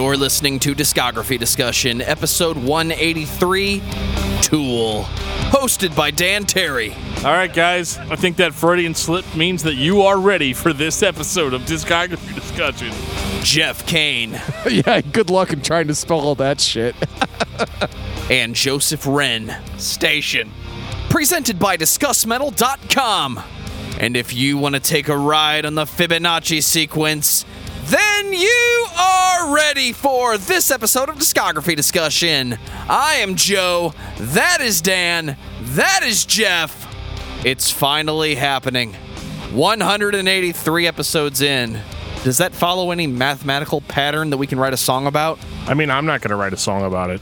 You're listening to Discography Discussion, episode 183 Tool, hosted by Dan Terry. All right, guys. I think that Freudian slip means that you are ready for this episode of Discography Discussion. Jeff Kane yeah, good luck in trying to spell all that shit. and Joseph Wren. Station. Presented by DiscussMetal.com. And if you want to take a ride on the Fibonacci sequence, then you are ready for this episode of Discography Discussion. I am Joe. That is Dan. That is Jeff. It's finally happening. 183 episodes in. Does that follow any mathematical pattern that we can write a song about? I mean, I'm not going to write a song about it.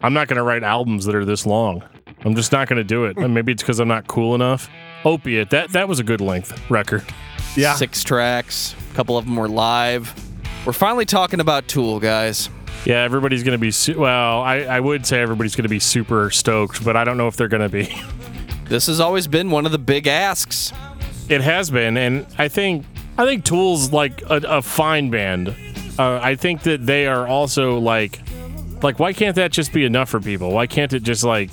I'm not going to write albums that are this long. I'm just not going to do it. Maybe it's because I'm not cool enough. Opiate, that that was a good length record. Yeah. Six tracks. A couple of them were live. We're finally talking about Tool, guys. Yeah, everybody's going to be, su- well, I, I would say everybody's going to be super stoked, but I don't know if they're going to be. This has always been one of the big asks. It has been, and I think I think Tool's like a, a fine band. Uh, I think that they are also like like why can't that just be enough for people? Why can't it just like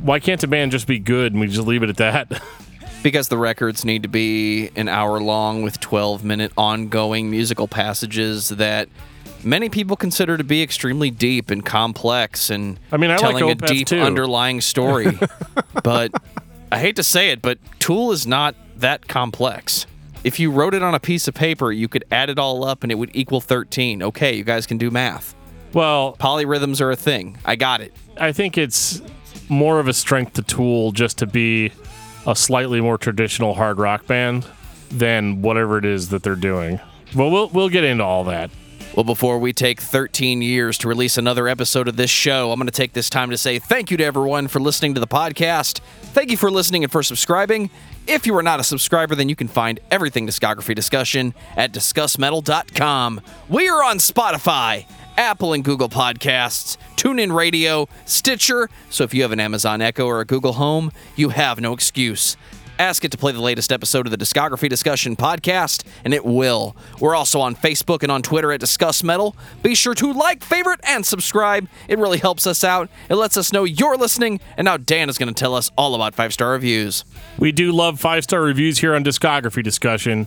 why can't a band just be good and we just leave it at that? Because the records need to be an hour long with 12 minute ongoing musical passages that many people consider to be extremely deep and complex and I mean, I like telling a deep too. underlying story. but I hate to say it, but Tool is not that complex. If you wrote it on a piece of paper, you could add it all up and it would equal 13. Okay, you guys can do math. well, Polyrhythms are a thing. I got it. I think it's more of a strength to Tool just to be a slightly more traditional hard rock band than whatever it is that they're doing. Well, we'll we'll get into all that. Well, before we take 13 years to release another episode of this show, I'm going to take this time to say thank you to everyone for listening to the podcast. Thank you for listening and for subscribing. If you are not a subscriber, then you can find everything discography discussion at discussmetal.com. We are on Spotify, Apple and Google Podcasts, TuneIn Radio, Stitcher. So if you have an Amazon Echo or a Google Home, you have no excuse. Ask it to play the latest episode of the Discography Discussion podcast, and it will. We're also on Facebook and on Twitter at Discuss Metal. Be sure to like, favorite, and subscribe. It really helps us out. It lets us know you're listening, and now Dan is going to tell us all about five star reviews. We do love five star reviews here on Discography Discussion.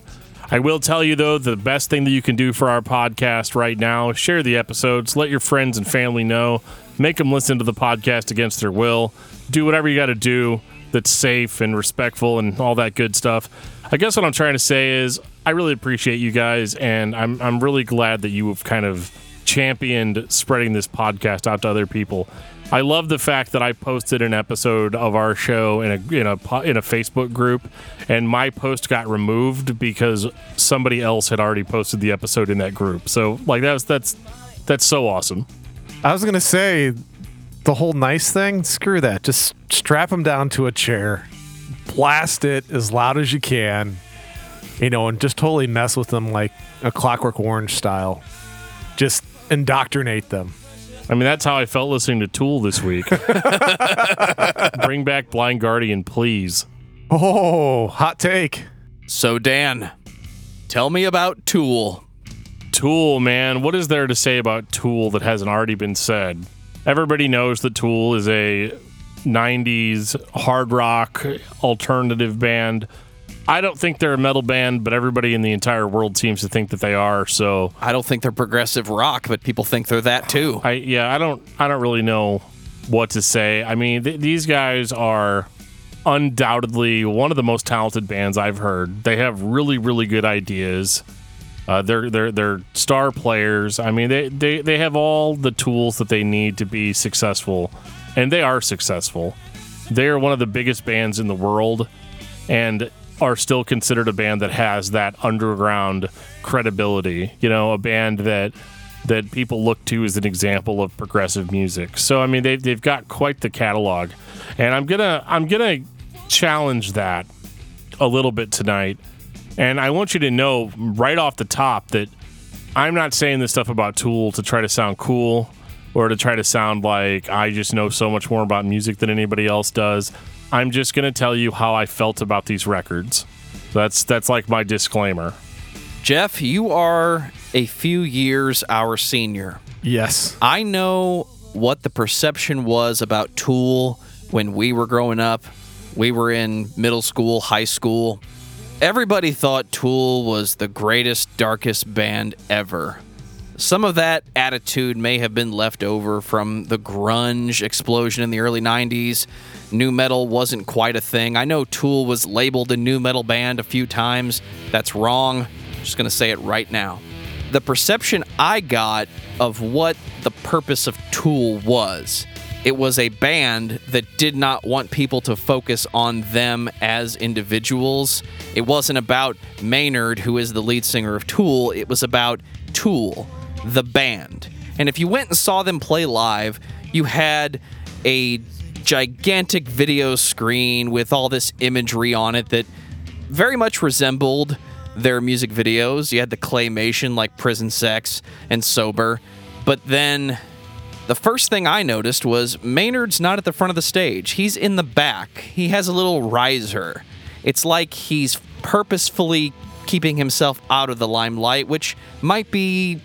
I will tell you, though, the best thing that you can do for our podcast right now share the episodes, let your friends and family know, make them listen to the podcast against their will, do whatever you got to do that's safe and respectful and all that good stuff. I guess what I'm trying to say is I really appreciate you guys, and I'm, I'm really glad that you have kind of championed spreading this podcast out to other people. I love the fact that I posted an episode of our show in a in a in a Facebook group, and my post got removed because somebody else had already posted the episode in that group. So like that's that's that's so awesome. I was gonna say the whole nice thing. Screw that. Just strap them down to a chair, blast it as loud as you can, you know, and just totally mess with them like a Clockwork Orange style. Just indoctrinate them. I mean that's how I felt listening to Tool this week. Bring back Blind Guardian, please. Oh, hot take. So, Dan, tell me about Tool. Tool, man, what is there to say about Tool that hasn't already been said? Everybody knows that Tool is a 90s hard rock alternative band. I don't think they're a metal band, but everybody in the entire world seems to think that they are. So, I don't think they're progressive rock, but people think they're that too. I yeah, I don't I don't really know what to say. I mean, th- these guys are undoubtedly one of the most talented bands I've heard. They have really really good ideas. Uh, they're they're they're star players. I mean, they, they they have all the tools that they need to be successful, and they are successful. They are one of the biggest bands in the world, and are still considered a band that has that underground credibility. You know, a band that that people look to as an example of progressive music. So I mean, they've they've got quite the catalog, and I'm gonna I'm gonna challenge that a little bit tonight. And I want you to know right off the top that I'm not saying this stuff about Tool to try to sound cool or to try to sound like I just know so much more about music than anybody else does. I'm just going to tell you how I felt about these records. That's that's like my disclaimer. Jeff, you are a few years our senior. Yes. I know what the perception was about Tool when we were growing up. We were in middle school, high school. Everybody thought Tool was the greatest, darkest band ever. Some of that attitude may have been left over from the grunge explosion in the early 90s. Nu metal wasn't quite a thing. I know Tool was labeled a nu metal band a few times. That's wrong. I'm just going to say it right now. The perception I got of what the purpose of Tool was it was a band that did not want people to focus on them as individuals. It wasn't about Maynard, who is the lead singer of Tool. It was about Tool, the band. And if you went and saw them play live, you had a gigantic video screen with all this imagery on it that very much resembled their music videos. You had the claymation like Prison Sex and Sober. But then the first thing I noticed was Maynard's not at the front of the stage. He's in the back. He has a little riser. It's like he's purposefully keeping himself out of the limelight, which might be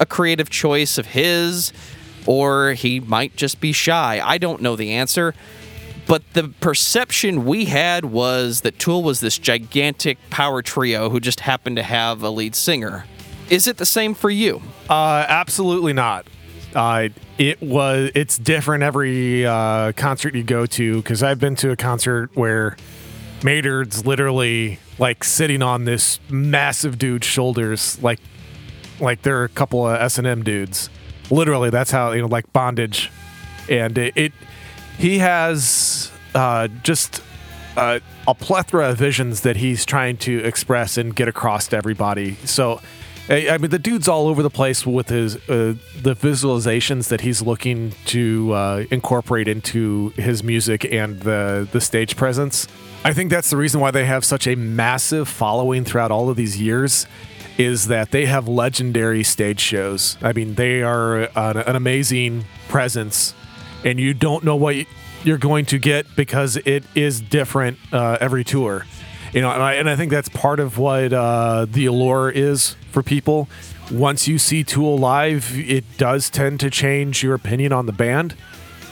a creative choice of his, or he might just be shy. I don't know the answer. But the perception we had was that Tool was this gigantic power trio who just happened to have a lead singer. Is it the same for you? Uh, absolutely not. Uh, it was. It's different every uh, concert you go to because I've been to a concert where Maynard's literally like sitting on this massive dude's shoulders, like like they're a couple of S and M dudes. Literally, that's how you know, like bondage, and it. it he has uh, just uh, a plethora of visions that he's trying to express and get across to everybody. So I mean, the dude's all over the place with his uh, the visualizations that he's looking to uh, incorporate into his music and the the stage presence. I think that's the reason why they have such a massive following throughout all of these years. Is that they have legendary stage shows? I mean, they are an, an amazing presence, and you don't know what you're going to get because it is different uh, every tour you know and I, and I think that's part of what uh, the allure is for people once you see tool live it does tend to change your opinion on the band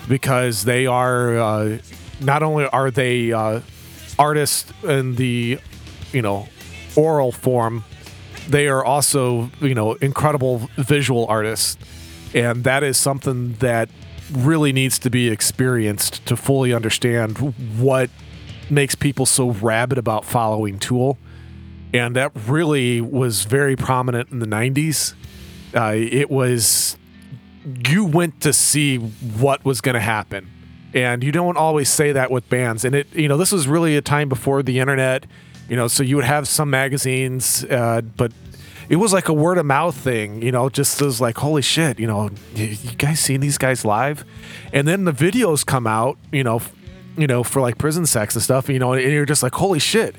because they are uh, not only are they uh, artists in the you know oral form they are also you know incredible visual artists and that is something that really needs to be experienced to fully understand what makes people so rabid about following Tool. And that really was very prominent in the 90s. Uh, it was, you went to see what was going to happen. And you don't always say that with bands. And it, you know, this was really a time before the internet, you know, so you would have some magazines, uh, but it was like a word of mouth thing, you know, just as like, holy shit, you know, you, you guys seen these guys live? And then the videos come out, you know, you know, for like prison sex and stuff, you know, and you're just like, holy shit,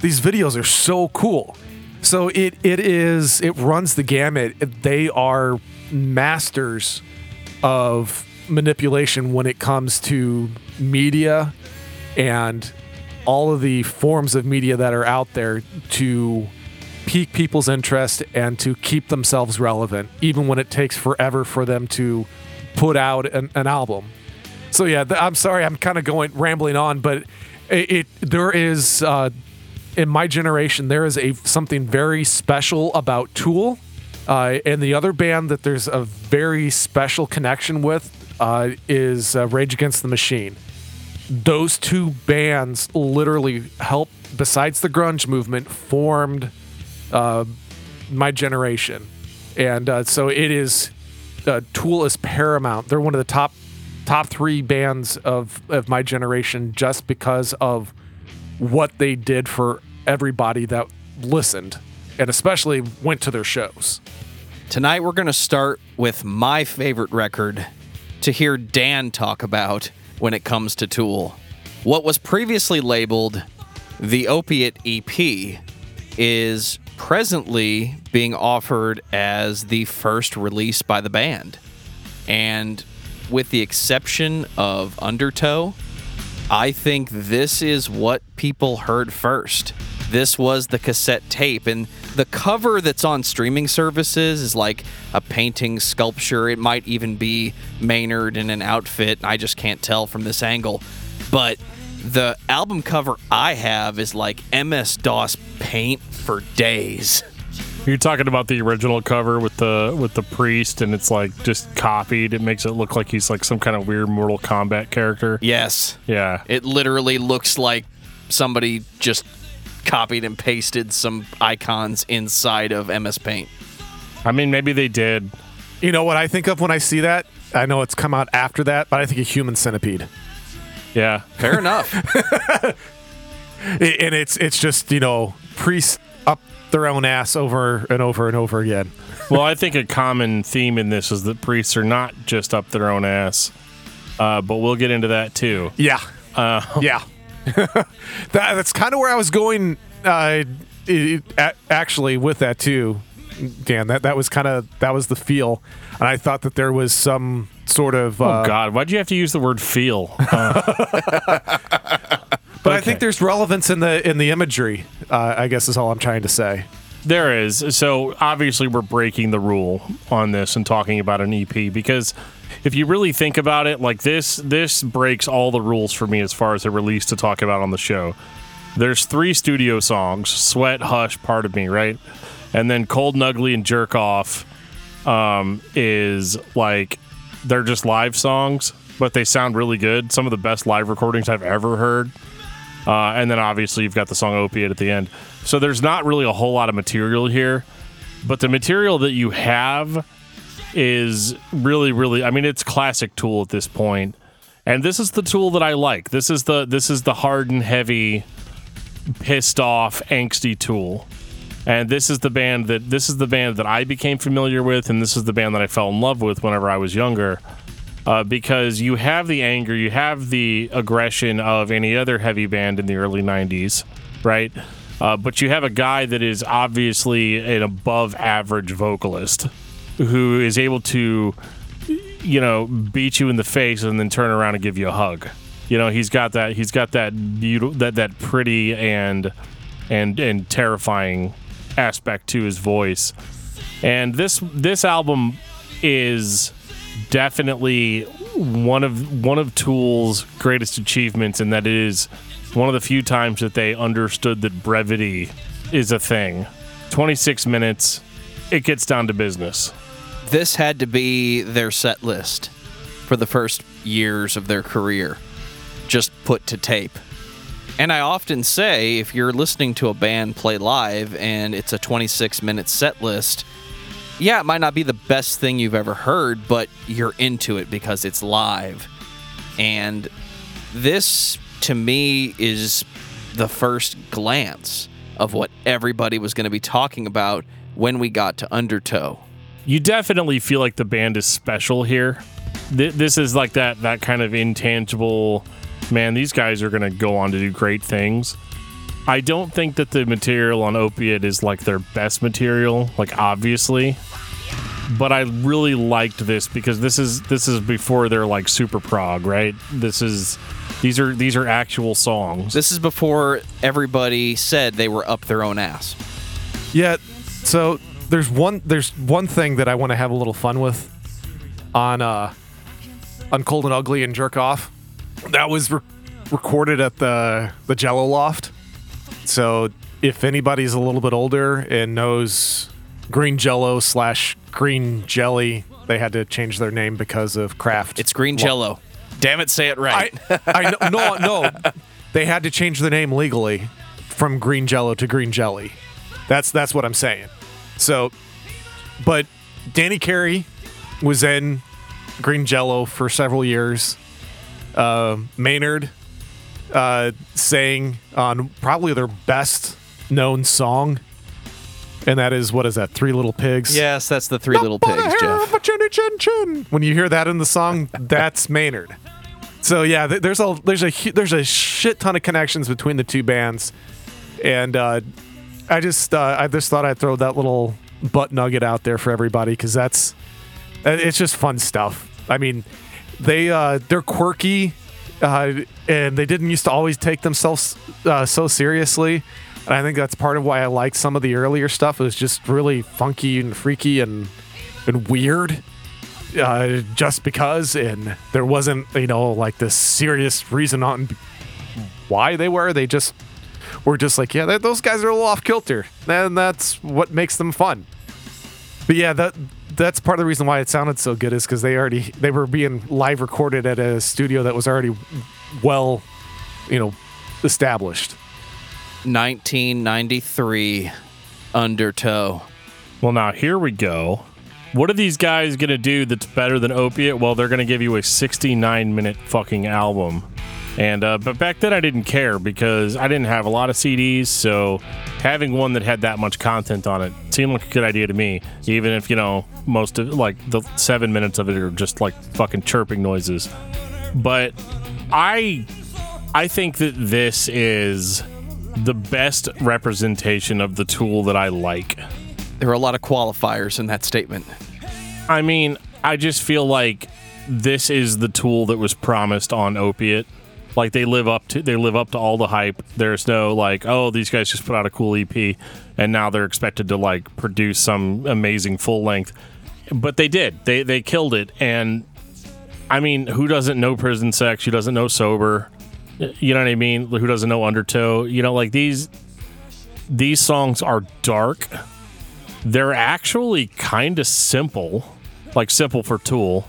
these videos are so cool. So it it is it runs the gamut. They are masters of manipulation when it comes to media and all of the forms of media that are out there to pique people's interest and to keep themselves relevant, even when it takes forever for them to put out an, an album. So yeah, th- I'm sorry, I'm kind of going rambling on, but it, it there is uh, in my generation there is a something very special about Tool, uh, and the other band that there's a very special connection with uh, is uh, Rage Against the Machine. Those two bands literally helped, besides the grunge movement, formed uh, my generation, and uh, so it is. Uh, Tool is paramount. They're one of the top top three bands of, of my generation just because of what they did for everybody that listened and especially went to their shows. Tonight, we're going to start with my favorite record to hear Dan talk about when it comes to Tool. What was previously labeled the Opiate EP is presently being offered as the first release by the band. And with the exception of Undertow, I think this is what people heard first. This was the cassette tape, and The cover that's on streaming services is like a painting, sculpture. It might even be Maynard in an outfit. I just can't tell from this angle. But the album cover I have is like MS DOS paint for days. You're talking about the original cover with the with the priest, and it's like just copied. It makes it look like he's like some kind of weird Mortal Kombat character. Yes. Yeah, It literally looks like somebody just copied and pasted some icons inside of MS Paint. I mean maybe they did. You know what I think of when I see that? I know it's come out after that, but I think a human centipede. Yeah, Fair enough. And it's it's just you know priests up their own ass over and over and over again. well, I think a common theme in this is that priests are not just up their own ass, uh, but we'll get into that too. Yeah, Uh, yeah. that, that's kind of where I was going. Uh, it, a- actually, with that too, Dan. That that was kind of that was the feel, and I thought that there was some sort of. Uh, oh God, why'd you have to use the word "feel"? Uh, But I think there's relevance in the in the imagery. Uh, I guess is all I'm trying to say. There is. So obviously, we're breaking the rule on this and talking about an EP because if you really think about it, like this, this breaks all the rules for me as far as a release to talk about on the show. There's three studio songs: "Sweat," "Hush," "Part of Me," right, and then "Cold and Ugly" and "Jerk Off" um, is like they're just live songs, but they sound really good. Some of the best live recordings I've ever heard. Uh, and then obviously you've got the song Opiate at the end. So there's not really a whole lot of material here, but the material that you have is really, really. I mean, it's classic Tool at this point, and this is the Tool that I like. This is the this is the hard and heavy, pissed off, angsty Tool, and this is the band that this is the band that I became familiar with, and this is the band that I fell in love with whenever I was younger uh, because you have the anger, you have the aggression of any other heavy band in the early 90s, right? Uh, but you have a guy that is obviously an above average vocalist who is able to, you know, beat you in the face and then turn around and give you a hug. You know, he's got that. He's got that beautiful, that that pretty and and and terrifying aspect to his voice. And this this album is definitely one of one of Tool's greatest achievements and that it is one of the few times that they understood that brevity is a thing. 26 minutes, it gets down to business. This had to be their set list for the first years of their career, just put to tape. And I often say if you're listening to a band play live and it's a 26 minute set list, yeah, it might not be the best thing you've ever heard, but you're into it because it's live. And this, to me, is the first glance of what everybody was going to be talking about when we got to Undertow. You definitely feel like the band is special here. Th- This is like that that kind of intangible man, these guys are going to go on to do great things. I don't think that the material on Opiate is like their best material, like obviously. But I really liked this because this is this is before they're like super prog, right? This is these are these are actual songs. This is before everybody said they were up their own ass. Yeah. So there's one there's one thing that I want to have a little fun with on uh on Cold and Ugly and Jerk Off. That was re- recorded at the the Jello Loft. So if anybody's a little bit older and knows Green Jello slash Green Jelly, they had to change their name because of Kraft. It's green jello. Damn it, say it right. I, I know, no, no. They had to change the name legally from Green Jello to Green Jelly. That's that's what I'm saying. So, but Danny Carey was in Green Jello for several years. Uh, Maynard uh, sang on probably their best known song, and that is what is that? Three Little Pigs. yes, that's the three little pigs, Jeff. chin chin. When you hear that in the song, that's Maynard. So yeah, there's a there's a there's a shit ton of connections between the two bands, and uh, I just uh, I just thought I'd throw that little butt nugget out there for everybody because that's uh, it's just fun stuff. I mean, they uh, they're quirky, uh, and they didn't used to always take themselves uh, so seriously. And I think that's part of why I like some of the earlier stuff. It was just really funky and freaky and and weird. Uh, just because, and there wasn't, you know, like this serious reason on why they were. They just were just like, yeah, that, those guys are a little off kilter, and that's what makes them fun. But yeah, that that's part of the reason why it sounded so good is because they already they were being live recorded at a studio that was already well, you know, established. 1993 Undertow. Well, now here we go. What are these guys going to do that's better than Opiate? Well, they're going to give you a 69 minute fucking album. And uh, but back then I didn't care because I didn't have a lot of CDs, so having one that had that much content on it seemed like a good idea to me. Even if you know most of like the seven minutes of it are just like fucking chirping noises. But I I think that this is the best representation of the tool that I like. There are a lot of qualifiers in that statement. I mean, I just feel like this is the tool that was promised on Opiate. Like they live up to they live up to all the hype. There's no like, oh, these guys just put out a cool EP and now they're expected to like produce some amazing full length. But they did. They they killed it and I mean, who doesn't know prison sex? Who doesn't know sober? You know what I mean? Who doesn't know undertow? You know, like these these songs are dark. They're actually kind of simple, like simple for Tool,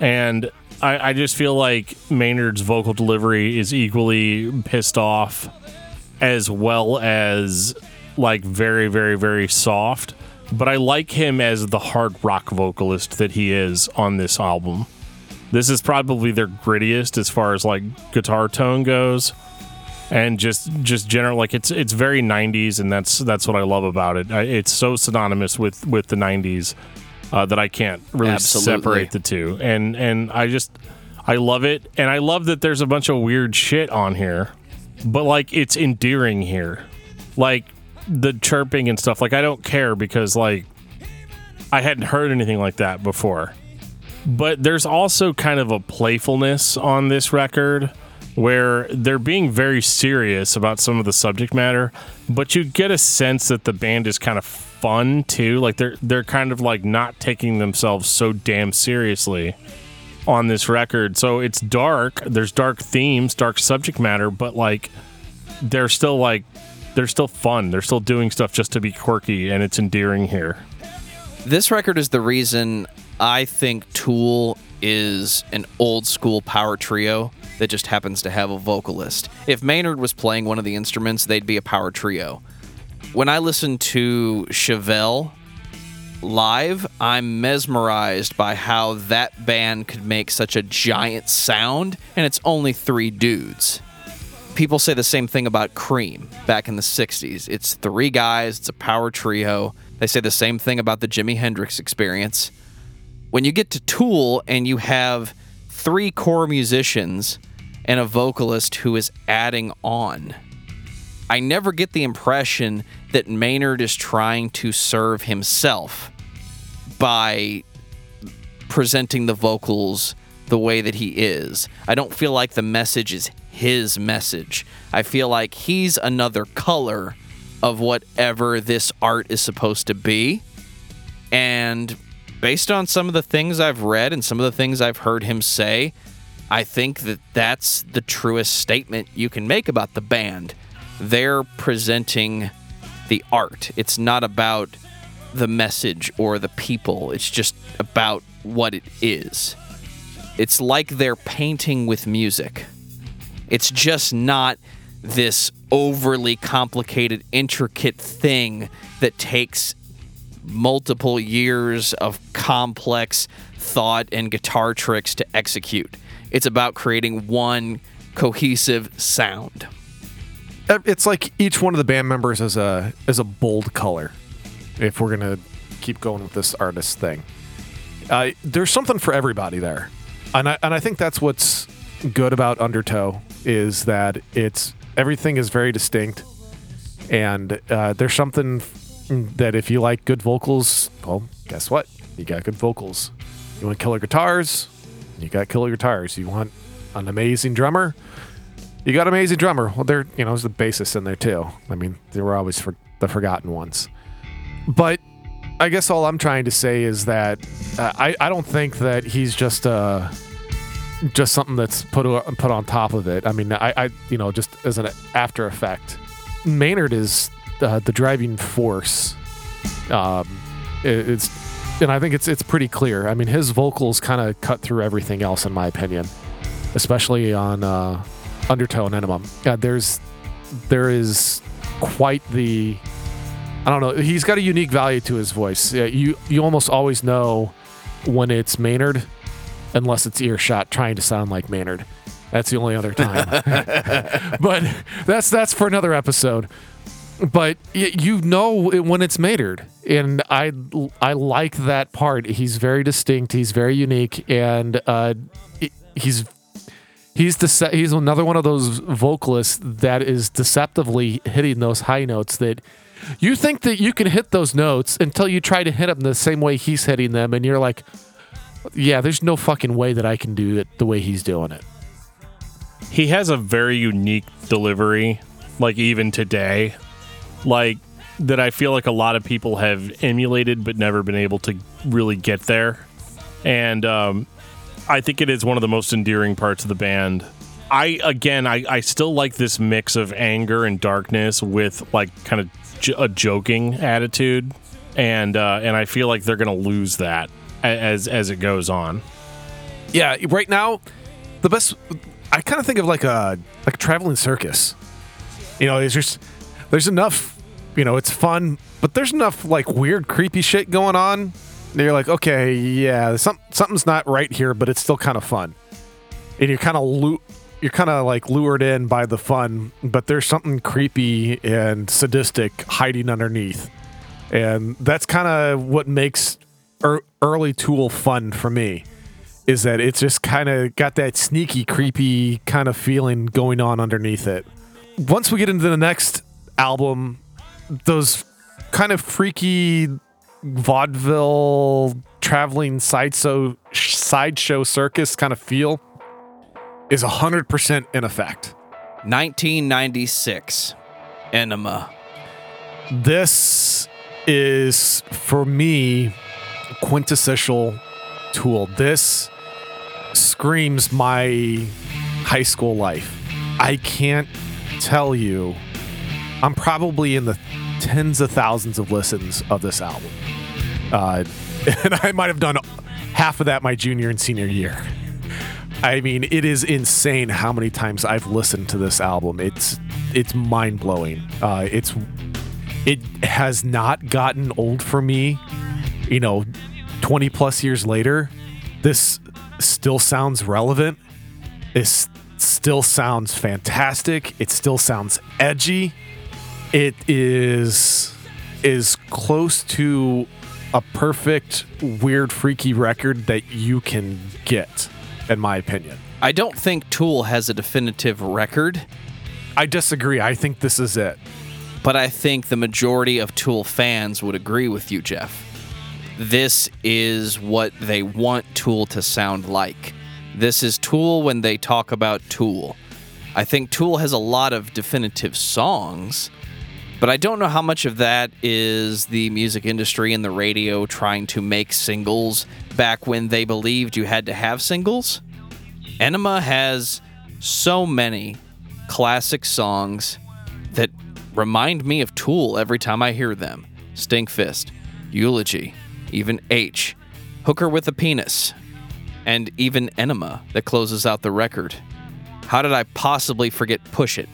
and I, I just feel like Maynard's vocal delivery is equally pissed off, as well as like very, very, very soft. But I like him as the hard rock vocalist that he is on this album. This is probably their grittiest as far as like guitar tone goes, and just just general like it's it's very 90s, and that's that's what I love about it. It's so synonymous with with the 90s uh, that I can't really Absolutely. separate the two, and and I just I love it, and I love that there's a bunch of weird shit on here, but like it's endearing here, like the chirping and stuff. Like I don't care because like I hadn't heard anything like that before but there's also kind of a playfulness on this record where they're being very serious about some of the subject matter, but you get a sense that the band is kind of fun too. Like they're they're kind of like not taking themselves so damn seriously on this record. So it's dark, there's dark themes, dark subject matter, but like they're still like they're still fun. They're still doing stuff just to be quirky and it's endearing here. This record is the reason I think Tool is an old school power trio that just happens to have a vocalist. If Maynard was playing one of the instruments, they'd be a power trio. When I listen to Chevelle live, I'm mesmerized by how that band could make such a giant sound, and it's only three dudes. People say the same thing about Cream back in the 60s. It's three guys, it's a power trio. They say the same thing about the Jimi Hendrix experience. When you get to Tool and you have three core musicians and a vocalist who is adding on, I never get the impression that Maynard is trying to serve himself by presenting the vocals the way that he is. I don't feel like the message is his message. I feel like he's another color of whatever this art is supposed to be. And based on some of the things I've read and some of the things I've heard him say, I think that that's the truest statement you can make about the band. They're presenting the art. It's not about the message or the people. It's just about what it is. It's like they're painting with music. It's just not this overly complicated, intricate thing that takes multiple years of complex thought and guitar tricks to execute. It's about creating one cohesive sound. It's like each one of the band members is a is a bold color. If we're gonna keep going with this artist thing, uh, there's something for everybody there, and I and I think that's what's good about Undertow is that it's everything is very distinct, and uh, there's something that if you like good vocals, well, guess what? You got good vocals. You want killer guitars? You got killer guitars. You want an amazing drummer? You got amazing drummer. Well, there, you know, there's the bassist in there too. I mean, they were always for the forgotten ones. But I guess all I'm trying to say is that uh, I I don't think that he's just uh just something that's put put on top of it. I mean, I, I you know just as an after effect. Maynard is uh, the driving force. Um, it- it's and I think it's it's pretty clear. I mean, his vocals kind of cut through everything else, in my opinion, especially on uh, Undertow and Ænima. Uh, there's there is quite the I don't know. He's got a unique value to his voice. Yeah, you you almost always know when it's Maynard, unless it's earshot trying to sound like Maynard. That's the only other time. but that's that's for another episode. But you know it when it's Maynard, and I I like that part. He's very distinct. He's very unique, and uh, he's he's dece- he's another one of those vocalists that is deceptively hitting those high notes that you think that you can hit those notes until you try to hit them the same way he's hitting them, and you're like, yeah, there's no fucking way that I can do it the way he's doing it. he has a very unique delivery like even today like that i feel like a lot of people have emulated but never been able to really get there and um, i think it is one of the most endearing parts of the band i again i, I still like this mix of anger and darkness with like kind of j- a joking attitude and uh, and i feel like they're gonna lose that as as it goes on Yeah, right now, the best. I kind of think of like a like a traveling circus. You know, there's just there's enough. You know, it's fun, but there's enough like weird, creepy shit going on. And you're like, okay, yeah, some something's not right here, but it's still kind of fun. And you're kind of you're kind of like lured in by the fun, but there's something creepy and sadistic hiding underneath, and that's kind of what makes er- early Tool fun for me is that it's just kind of got that sneaky, creepy kind of feeling going on underneath it. Once we get into the next album, those kind of freaky vaudeville traveling sideshow sideshow circus kind of feel is 100% in effect. 1996. Ænima. This is for me quintessential tool. This screams my high school life. I can't tell you. I'm probably in the tens of thousands of listens of this album. Uh, and I might have done half of that my junior and senior year. I mean, it is insane how many times I've listened to this album. It's it's mind blowing. Uh, it's it has not gotten old for me. You know, 20 plus years later, this still sounds relevant. It still sounds fantastic. It still sounds edgy. It is is close to a perfect weird freaky record that you can get in my opinion. I don't think Tool has a definitive record, I disagree. I think this is it. but I think the majority of Tool fans would agree with you, Jeff. This is what they want Tool to sound like. This is Tool when they talk about Tool. I think Tool has a lot of definitive songs, but I don't know how much of that is the music industry and the radio trying to make singles back when they believed you had to have singles. Ænima has so many classic songs that remind me of Tool every time I hear them. Stinkfist, Eulogy, even H, Hooker with a Penis, and even Enema that closes out the record. How did I possibly forget Pushit?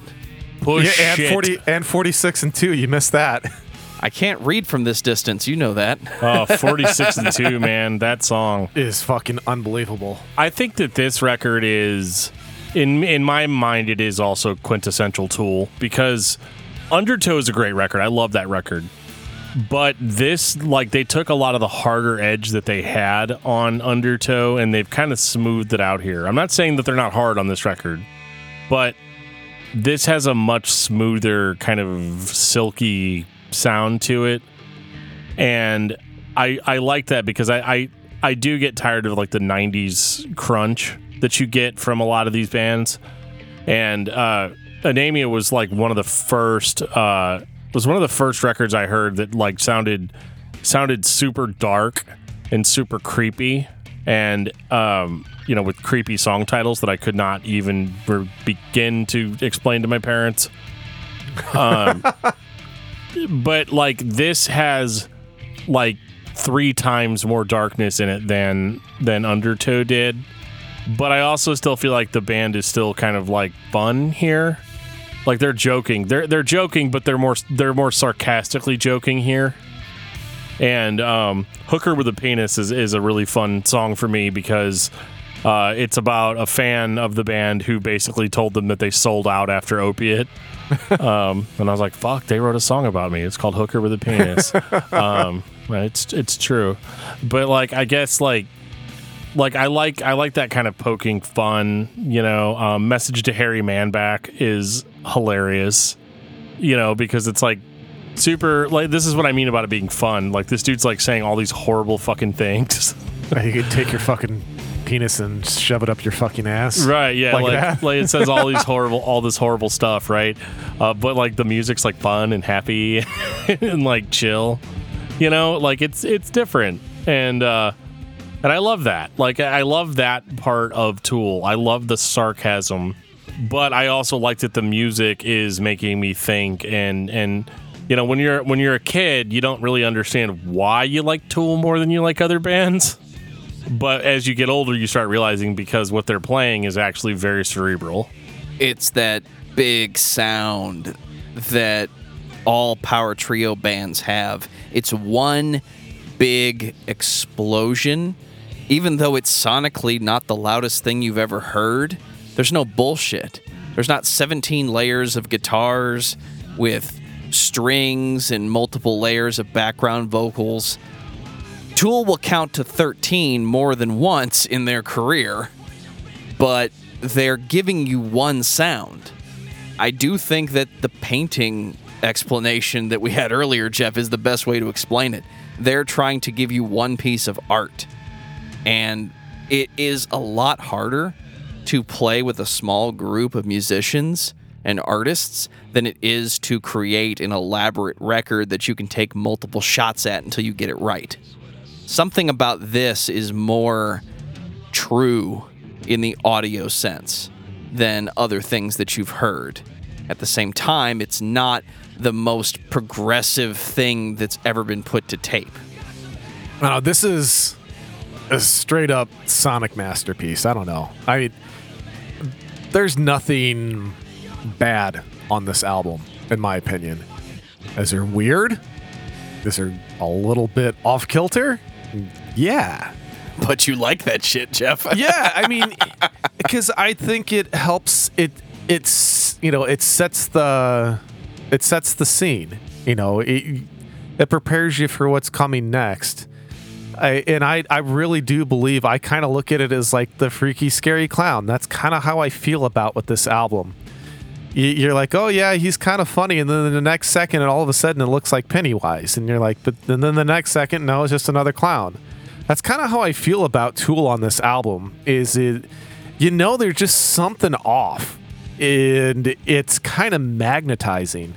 Push yeah, and it. 40 and 46 and 2, you missed that. I can't read from this distance, you know that. Oh, 46 and 2, man. That song. Is fucking unbelievable. I think that this record is in in my mind it is also quintessential Tool because Undertow is a great record. I love that record. But this like they took a lot of the harder edge that they had on Undertow and they've kind of smoothed it out here. I'm not saying that they're not hard on this record, but this has a much smoother kind of silky sound to it and I I like that because I, I I do get tired of like the '90s crunch that you get from a lot of these bands, and uh, Ænima was like one of the first. Uh, was one of the first records I heard that like sounded sounded super dark and super creepy, and um, you know, with creepy song titles that I could not even re- begin to explain to my parents. Um, but like this has like three times more darkness in it than than Undertow did. But I also still feel like the band is still kind of like fun here. Like they're joking. They're they're joking, but they're more they're more sarcastically joking here. And um, "Hooker with a Penis" is, is a really fun song for me because uh, it's about a fan of the band who basically told them that they sold out after Opiate. um, and I was like, "Fuck!" They wrote a song about me. It's called "Hooker with a Penis." um, it's it's true, but like I guess like like I like I like that kind of poking fun. You know, um, message to Harry Manback is hilarious. You know, because it's like super like this is what I mean about it being fun. Like this dude's like saying all these horrible fucking things. you could take your fucking penis and shove it up your fucking ass. Right, yeah, Like like, like it says all these horrible, all this horrible stuff, right? Uh, but like the music's like fun and happy and like chill, you know, like it's it's different, and uh, and I love that. Like I love that part of Tool. I love the sarcasm, but I also like that the music is making me think and and. You know, when you're when you're a kid, you don't really understand why you like Tool more than you like other bands. But as you get older, you start realizing because what they're playing is actually very cerebral. it's that big sound that all power trio bands have. It's one big explosion. Even though it's sonically not the loudest thing you've ever heard, there's no bullshit. There's not 17 layers of guitars with strings and multiple layers of background vocals. Tool will count to 13 more than once in their career but they're giving you one sound. I do think that the painting explanation that we had earlier, Jeff, is the best way to explain it. They're trying to give you one piece of art, and it is a lot harder to play with a small group of musicians and artists than it is to create an elaborate record that you can take multiple shots at until you get it right. Something about this is more true in the audio sense than other things that you've heard. At the same time, it's not the most progressive thing that's ever been put to tape. No, this is a straight up sonic masterpiece. I don't know. I mean, there's nothing bad on this album, in my opinion. As they're weird? Is there a little bit off kilter? Yeah. But you like that shit, Jeff. yeah, I mean, because I think it helps. It it's you know it sets the it sets the scene. You know, it it prepares you for what's coming next. I, and I, I really do believe I kind of look at it as like the freaky, scary clown. That's kind of how I feel about with this album. You- You're like, oh yeah, he's kind of funny, and then the next second, and all of a sudden, it looks like Pennywise, and you're like, but then the next second, no, it's just another clown. That's kind of how I feel about Tool on this album. Is it, you know, there's just something off, and it's kind of magnetizing.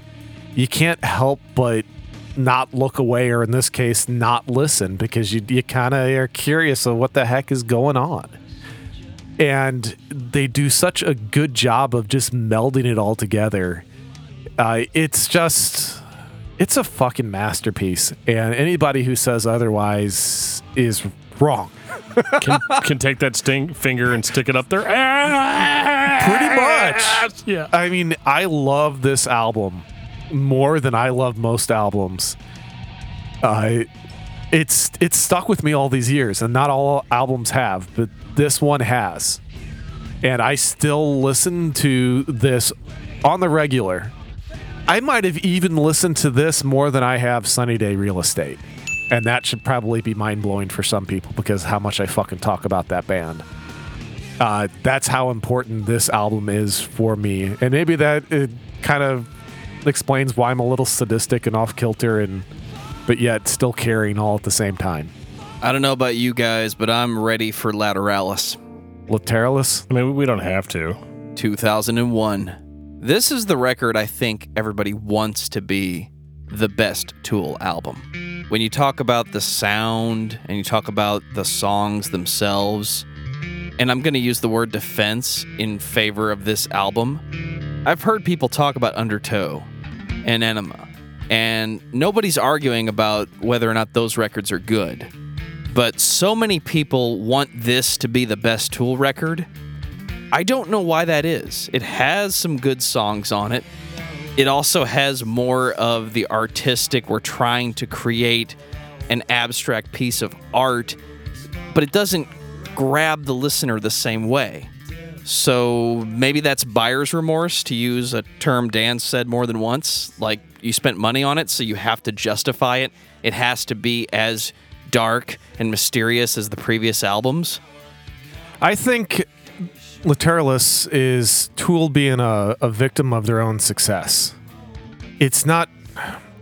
You can't help but not look away, or in this case, not listen, because you you kind of are curious of what the heck is going on. And they do such a good job of just melding it all together. Uh, it's just, it's a fucking masterpiece. And anybody who says otherwise is wrong. Can, can take that sting finger and stick it up there. Pretty much. Yeah. I mean, I love this album more than I love most albums. Uh, it's it's stuck with me all these years, and not all albums have, but this one has. And I still listen to this on the regular. I might have even listened to this more than I have Sunny Day Real Estate. And that should probably be mind blowing for some people because how much I fucking talk about that band. Uh, that's how important this album is for me. And maybe that it kind of explains why I'm a little sadistic and off kilter and but yet still caring all at the same time. I don't know about you guys, but I'm ready for Lateralus. Lateralus? I mean, we don't have to. 2001. This is the record I think everybody wants to be the best Tool album. When you talk about the sound and you talk about the songs themselves, and I'm going to use the word defense in favor of this album, I've heard people talk about Undertow and Ænima, and nobody's arguing about whether or not those records are good. But so many people want this to be the best Tool record I don't know why that is. It has some good songs on it. It also has more of the artistic. We're trying to create an abstract piece of art, but it doesn't grab the listener the same way. So maybe that's buyer's remorse, to use a term Dan said more than once. Like you spent money on it, so you have to justify it. It has to be as dark and mysterious as the previous albums. I think Lateralus is Tool being a, a victim of their own success. It's not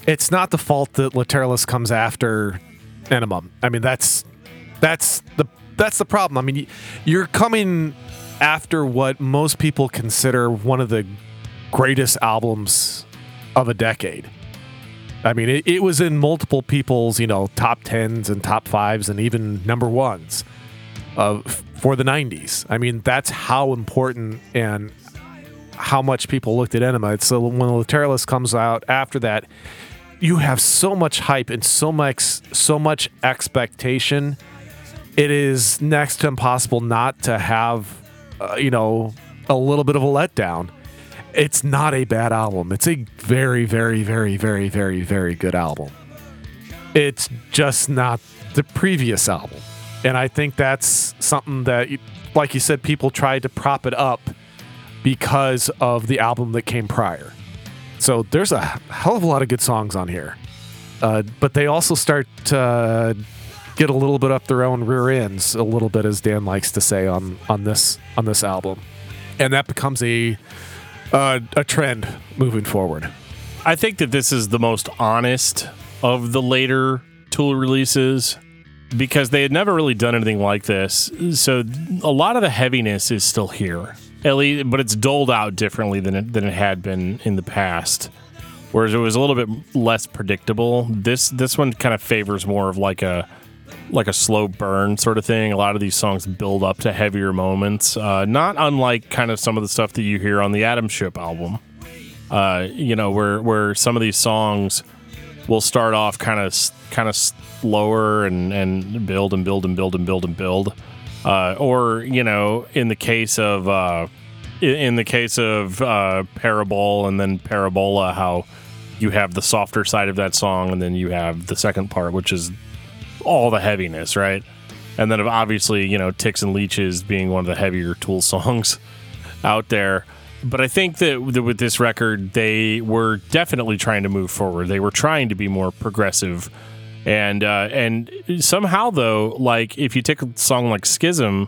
it's not the fault that Lateralus comes after Ænima. I mean that's that's the that's the problem. I mean you're coming after what most people consider one of the greatest albums of a decade. I mean, it, it was in multiple people's, you know, top tens and top fives and even number ones of for the 90s. I mean, that's how important and how much people looked at Ænima. So when Lateralus comes out after that, you have so much hype and so much so much expectation. It is next to impossible not to have, uh, you know, a little bit of a letdown. It's not a bad album. It's a very, very, very, very, very, very good album. It's just not the previous album. And I think that's something that, like you said, people tried to prop it up because of the album that came prior. So there's a hell of a lot of good songs on here. Uh, but they also start to get a little bit up their own rear ends, a little bit, as Dan likes to say on on this on this album, and that becomes a uh, a trend moving forward. I think that this is the most honest of the later Tool releases because they had never really done anything like this. So a lot of the heaviness is still here, at least, but it's doled out differently than it, than it had been in the past. Whereas it was a little bit less predictable. This this one kind of favors more of like a like a slow burn sort of thing. A lot of these songs build up to heavier moments, uh, not unlike kind of some of the stuff that you hear on the Atom Ship album. Uh, you know, where where some of these songs will start off kind of kind of slower and and build and build and build and build and build. Uh, or you know, in the case of uh, in the case of uh, Parabol and then Parabola, how you have the softer side of that song, and then you have the second part, which is all the heaviness, right? And then obviously, you know, Ticks and Leeches being one of the heavier Tool songs out there. But I think that with this record, they were definitely trying to move forward. They were trying to be more progressive and uh, and somehow though, like if you take a song like Schism,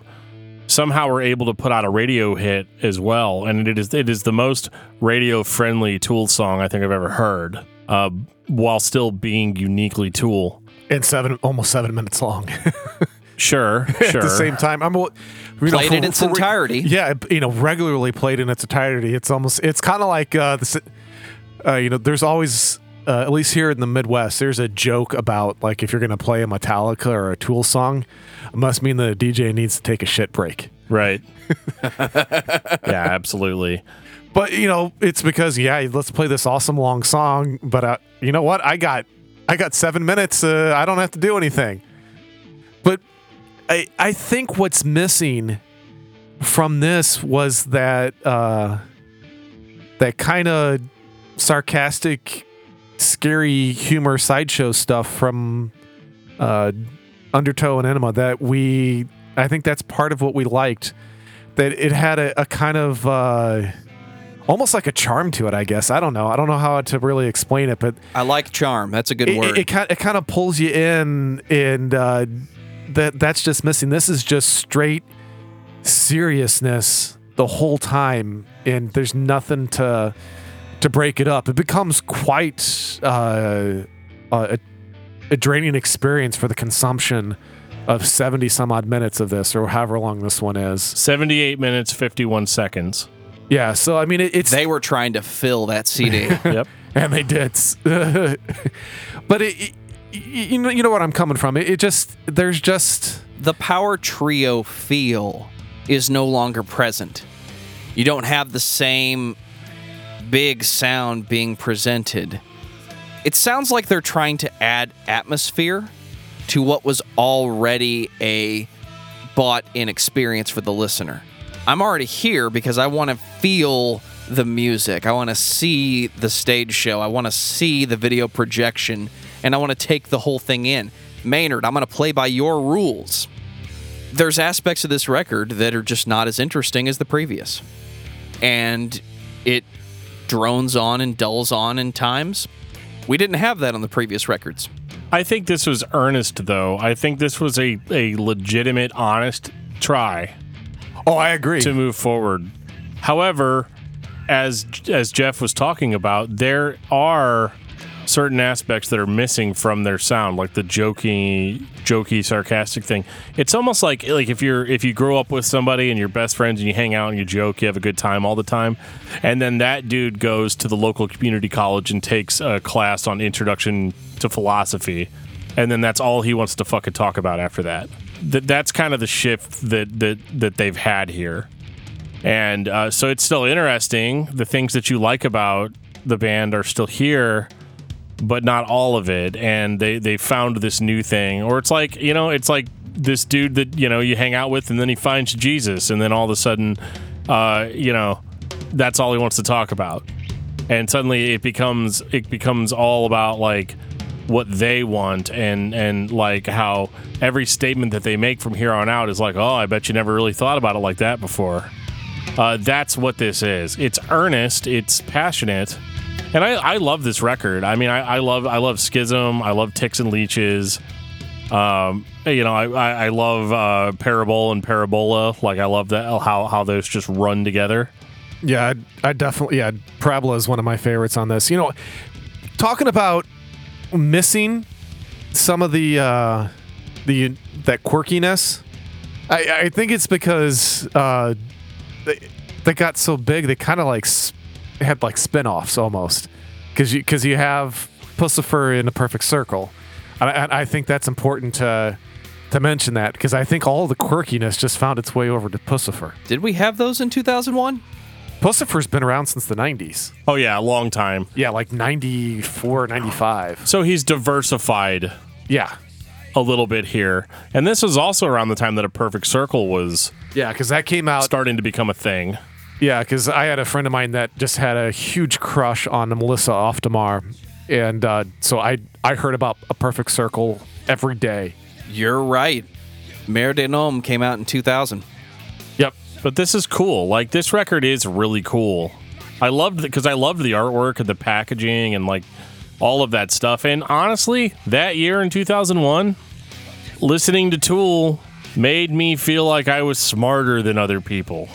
somehow we're able to put out a radio hit as well, and it is it is the most radio friendly Tool song I think I've ever heard, uh, while still being uniquely Tool. And seven, almost seven minutes long. Sure, sure. At the same time, I'm you know, played for, in its for, entirety. Yeah, you know, regularly played in its entirety. It's almost, it's kind of like uh, the, uh, you know, there's always uh, at least here in the Midwest, there's a joke about like if you're going to play a Metallica or a Tool song, it must mean that a DJ needs to take a shit break. Right. yeah, absolutely. But you know, it's because yeah, let's play this awesome long song. But uh, you know what? I got I got seven minutes. Uh, I don't have to do anything. But I I think what's missing from this was that uh, that kind of sarcastic scary humor sideshow stuff from uh, Undertow and Ænima that we, I think that's part of what we liked. That it had a, a kind of uh, almost like a charm to it, I guess. I don't know. I don't know how to really explain it, but I like charm. That's a good it, word. It, it, it kind of pulls you in, and uh, that that's just missing. This is just straight seriousness the whole time, and there's nothing to to break it up. It becomes quite uh, a, a draining experience for the consumption of 70 some odd minutes of this or however long this one is. 78 minutes, 51 seconds. Yeah, so I mean, it, it's They were trying to fill that CD. Yep. and they did. but it, it- you know, you know what I'm coming from. It, it just there's just the power trio feel is no longer present. You don't have the same big sound being presented. It sounds like they're trying to add atmosphere to what was already a bought in experience for the listener. I'm already here because I want to feel the music. I want to see the stage show. I want to see the video projection and I want to take the whole thing in. Maynard, I'm going to play by your rules. There's aspects of this record that are just not as interesting as the previous. And it drones on and dulls on in times. We didn't have that on the previous records. I think this was earnest, though. I think this was a, a legitimate, honest try oh, I agree. to move forward. However, as as Jeff was talking about, there are certain aspects that are missing from their sound, like the jokey, jokey, sarcastic thing. It's almost like like if you're if you grow up with somebody and you're best friends and you hang out and you joke, you have a good time all the time, and then that dude goes to the local community college and takes a class on introduction to philosophy, and then that's all he wants to fucking talk about after that. That that's kind of the shift that that that they've had here. And uh, so it's still interesting. The things that you like about the band are still here, but not all of it. And they, they found this new thing. Or it's like, you know, it's like this dude that, you know, you hang out with and then he finds Jesus. And then all of a sudden, uh, you know, that's all he wants to talk about. And suddenly it becomes it becomes all about like what they want and and like how every statement that they make from here on out is like, oh, I bet you never really thought about it like that before. Uh, that's what this is. It's earnest. It's passionate, and I, I love this record. I mean, I, I love I love Schism. I love Ticks and Leeches. Um, you know, I, I, I love uh, Parabol and Parabola. Like I love that how how those just run together. Yeah, I, I definitely. Yeah, Parabola is one of my favorites on this. You know, talking about missing some of the uh, the that quirkiness. I, I think it's because uh, they they got so big. They kind of like s- had like spin-offs almost because you because you have Puscifer in a perfect circle, and I, I think that's important to to mention that because I think all the quirkiness just found its way over to Puscifer. Did we have those in 2001? Puscifer's been around since the 90s. Oh yeah, a long time. Yeah, like 94, 95. So he's diversified Yeah. a little bit here, and this was also around the time that a Perfect Circle was Yeah, because that came out. starting to become a thing. Yeah, because I had a friend of mine that just had a huge crush on Melissa Auf der Maur. And uh, so I, I heard about A Perfect Circle every day. You're right. Mer de Noms came out in 2000. Yep. But this is cool. Like this record is really cool. I loved it because I loved the artwork and the packaging and like all of that stuff. And honestly, that year in 2001, listening to Tool made me feel like I was smarter than other people.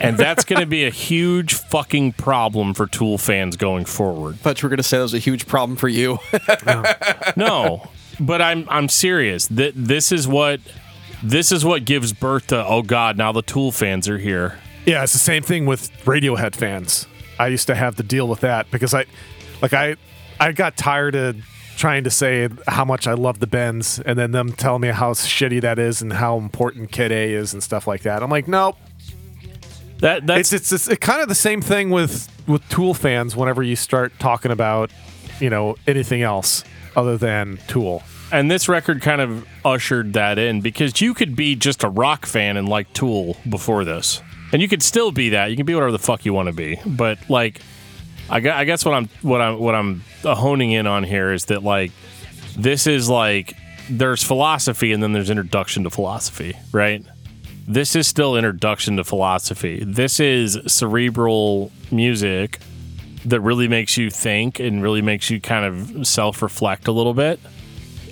And that's going to be a huge fucking problem for Tool fans going forward. But you were going to say that was a huge problem for you. No, but I'm I'm serious. That this is what this is what gives birth to oh god, now the Tool fans are here. Yeah, it's the same thing with Radiohead fans. I used to have to deal with that because I, like I, I got tired of trying to say how much I love the Bends and then them telling me how shitty that is and how important Kid A is and stuff like that. I'm like, nope. That that's It's it's, it's kind of the same thing with with Tool fans. Whenever you start talking about, you know, anything else other than Tool. And this record kind of ushered that in because you could be just a rock fan and like Tool before this, and you could still be that. You can be whatever the fuck you want to be, but like, I, guess what I'm what I'm what I'm uh, honing in on here is that like this is like there's philosophy and then there's introduction to philosophy, right? This is still introduction to philosophy. This is cerebral music that really makes you think and really makes you kind of self-reflect a little bit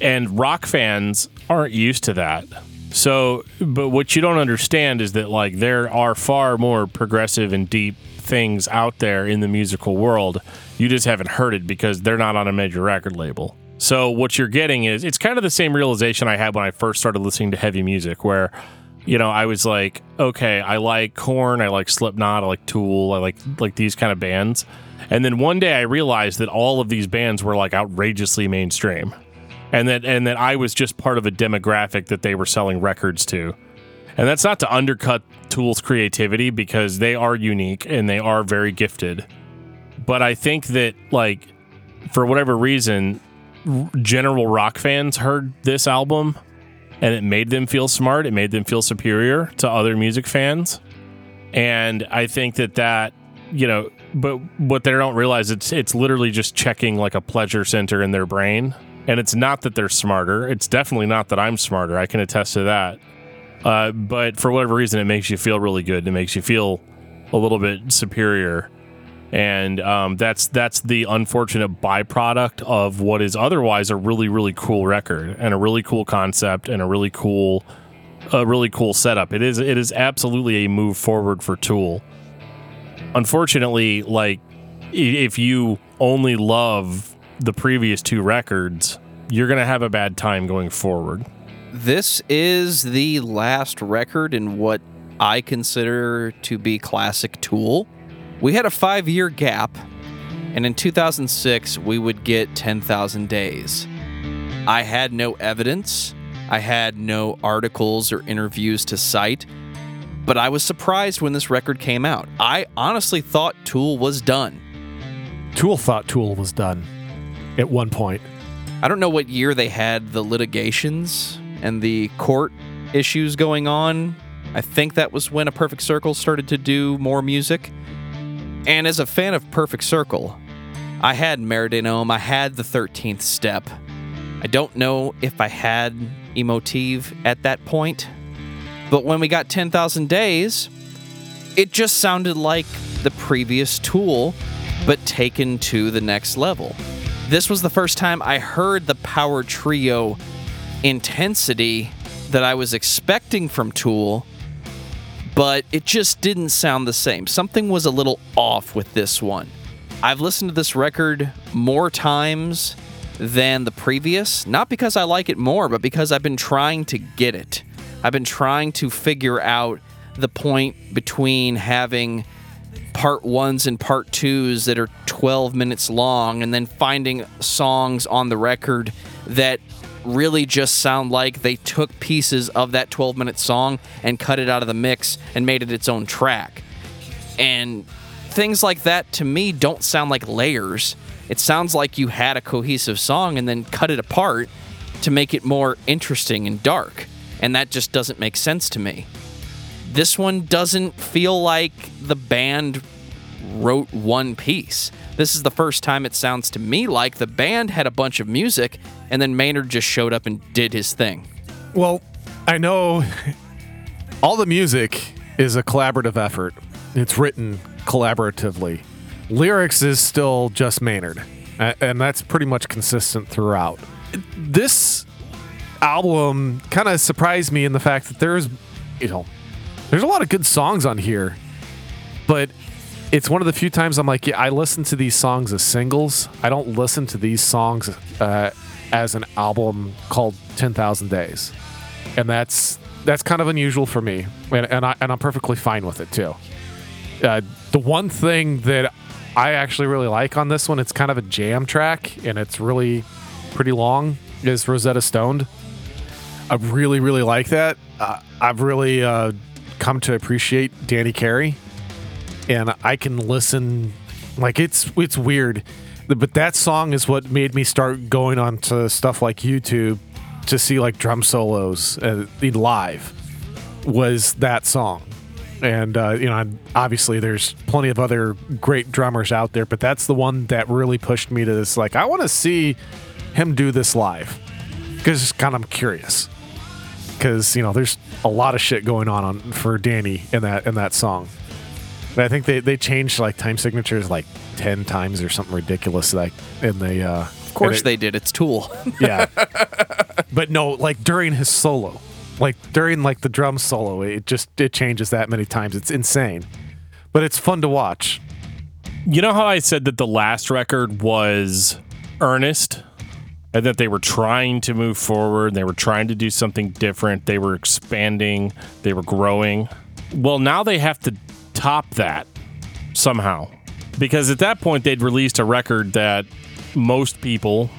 and rock fans aren't used to that. So, but what you don't understand is that like there are far more progressive and deep things out there in the musical world. You just haven't heard it because they're not on a major record label. So what you're getting is it's kind of the same realization I had when I first started listening to heavy music where you know, I was like, okay, I like Korn, I like Slipknot, I like Tool, I like like these kind of bands. And then one day I realized that all of these bands were like outrageously mainstream. And that and that I was just part of a demographic that they were selling records to. And that's not to undercut Tool's creativity because they are unique and they are very gifted. But I think that like for whatever reason general rock fans heard this album and it made them feel smart. It made them feel superior to other music fans. And I think that that, you know, but what they don't realize it's it's literally just checking like a pleasure center in their brain. And it's not that they're smarter. It's definitely not that I'm smarter. I can attest to that. Uh, but for whatever reason, it makes you feel really good. It makes you feel a little bit superior and um, that's that's the unfortunate byproduct of what is otherwise a really really cool record and a really cool concept and a really cool a really cool setup. It is it is absolutely a move forward for Tool. Unfortunately, like if you only love the previous two records, you're going to have a bad time going forward. This is the last record in what I consider to be classic Tool. We had a five year gap, and in 2006, we would get 10,000 days. I had no evidence, I had no articles or interviews to cite, but I was surprised when this record came out. I honestly thought Tool was done. Tool thought Tool was done at one point. I don't know what year they had the litigations and the court issues going on. I think that was when A Perfect Circle started to do more music. And as a fan of Perfect Circle, I had Mer de Noms, I had the 13th step. I don't know if I had Emotive at that point, but when we got 10,000 Days, it just sounded like the previous tool, but taken to the next level. This was the first time I heard the power trio intensity that I was expecting from Tool but it just didn't sound the same. Something was a little off with this one. I've listened to this record more times than the previous, not because I like it more, but because I've been trying to get it. I've been trying to figure out the point between having part ones and part twos that are 12 minutes long and then finding songs on the record that really just sound like they took pieces of that 12 minute song and cut it out of the mix and made it its own track. And things like that to me don't sound like layers. It sounds like you had a cohesive song and then cut it apart to make it more interesting and dark. And that just doesn't make sense to me. This one doesn't feel like the band wrote one piece. This is the first time it sounds to me like the band had a bunch of music and then Maynard just showed up and did his thing. Well, I know all the music is a collaborative effort. It's written collaboratively. Lyrics is still just Maynard, and that's pretty much consistent throughout. This album kind of surprised me in the fact that there's, you know, there's a lot of good songs on here, but it's one of the few times I'm like, yeah, I listen to these songs as singles. I don't listen to these songs uh, as an album called 10,000 Days. And that's that's kind of unusual for me. And, and, I, and I'm perfectly fine with it too. Uh, the one thing that I actually really like on this one, it's kind of a jam track and it's really pretty long, is Rosetta Stoned. I really, really like that. Uh, I've really uh, come to appreciate Danny Carey. And I can listen, like, it's it's weird but that song is what made me start going on to stuff like YouTube to see like drum solos uh, live was that song. And uh, you know, obviously there's plenty of other great drummers out there, but that's the one that really pushed me to this. Like, I want to see him do this live because kind of I'm curious. Because you know, there's a lot of shit going on, on for Danny in that in that song. And I think they they changed like time signatures like ten times or something ridiculous. Like in the uh, of course it, they did. It's Tool. yeah, but no, like during his solo, like during like the drum solo, it just it changes that many times. It's insane, but it's fun to watch. You know how I said that the last record was earnest and that they were trying to move forward. They were trying to do something different. They were expanding. They were growing. Well, now they have to top that somehow. Because at that point, they'd released a record that most people,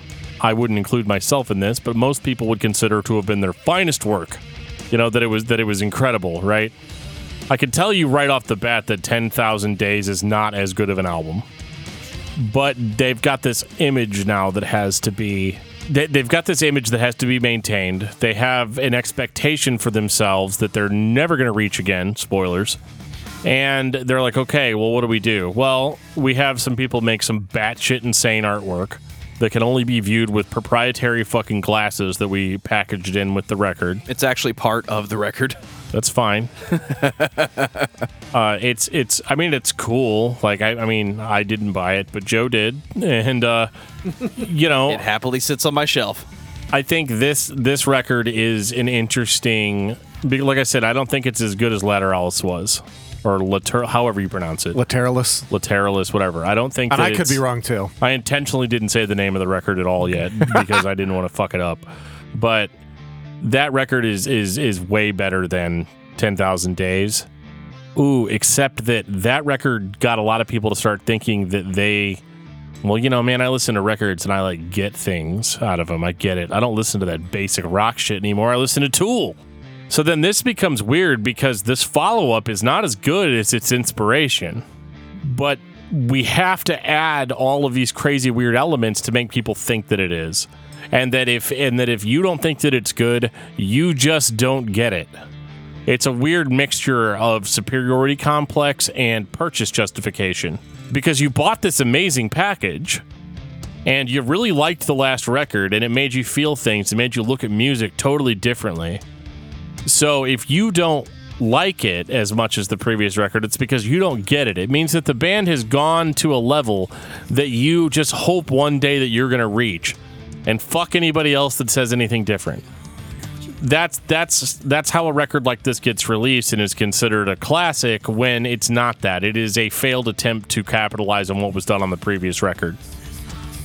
I wouldn't include myself in this, but most people would consider to have been their finest work. You know that it was that it was incredible, right? I can tell you right off the bat that 10,000 Days is not as good of an album. But they've got this image now that has to be they, they've got this image that has to be maintained. They have an expectation for themselves that they're never going to reach again. Spoilers. And they're like, okay, well, what do we do? Well, we have some people make some batshit insane artwork that can only be viewed with proprietary fucking glasses that we packaged in with the record. It's actually part of the record. That's fine. uh, it's it's. I mean, it's cool. Like I, I mean, I didn't buy it, but Joe did, and uh, you know, It happily sits on my shelf. I think this this record is an interesting. be- Like I said, I don't think it's as good as Lateralis was, or Later, however you pronounce it, Lateralis. Lateralis, whatever. I don't think. And that I could be wrong too. I intentionally didn't say the name of the record at all yet because I didn't want to fuck it up. But that record is is is way better than 10,000 Days. Ooh, except that that record got a lot of people to start thinking that they well, you know, man, I listen to records and I like get things out of them. I get it. I don't listen to that basic rock shit anymore. I listen to Tool. So then this becomes weird because this follow up is not as good as its inspiration but we have to add all of these crazy weird elements to make people think that it is and that if and that if you don't think that it's good you just don't get it it's a weird mixture of superiority complex and purchase justification because you bought this amazing package and you really liked the last record and it made you feel things it made you look at music totally differently so if you don't like it as much as the previous record, it's because you don't get it. It means that the band has gone to a level that you just hope one day that you're going to reach. And fuck anybody else that says anything different. That's that's that's how a record like this gets released and is considered a classic when it's not that. It is a failed attempt to capitalize on what was done on the previous record.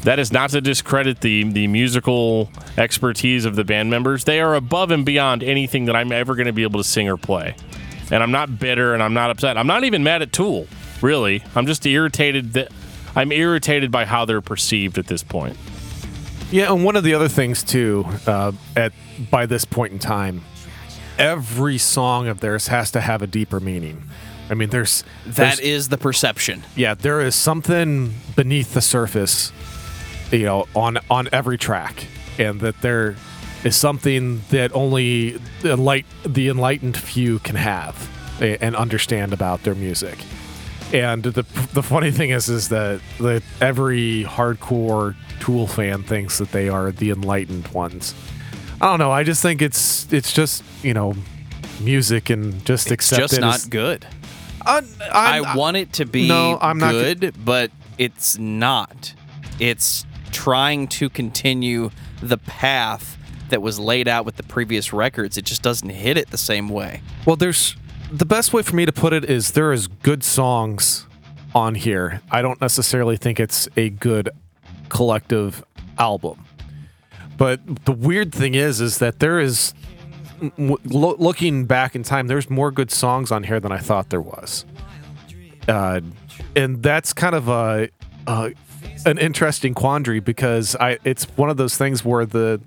That is not to discredit the the musical expertise of the band members. They are above and beyond anything that I'm ever going to be able to sing or play. And I'm not bitter and I'm not upset. I'm not even mad at Tool, really. I'm just irritated that I'm irritated by how they're perceived at this point. Yeah, and one of the other things too, uh, at by this point in time, every song of theirs has to have a deeper meaning. I mean, there's That there's- is the perception. yeah, there is something beneath the surface, you know, on on every track, and that there is something that only the light the enlightened few can have and understand about their music. And the the funny thing is, is that that every hardcore Tool fan thinks that they are the enlightened ones. I don't know. I just think it's it's just you know music and just accept Just it not as- good. I I'm- want it to be No, I'm not good, but it's not. It's trying to continue the path that was laid out with the previous records. It just doesn't hit it the same way. Well, there's the best way for me to put it is there is good songs on here. I don't necessarily think it's a good collective album. But the weird thing is is that there is lo- looking back in time there's more good songs on here than I thought there was. Uh, and that's kind of a, an interesting quandary because I it's one of those things where the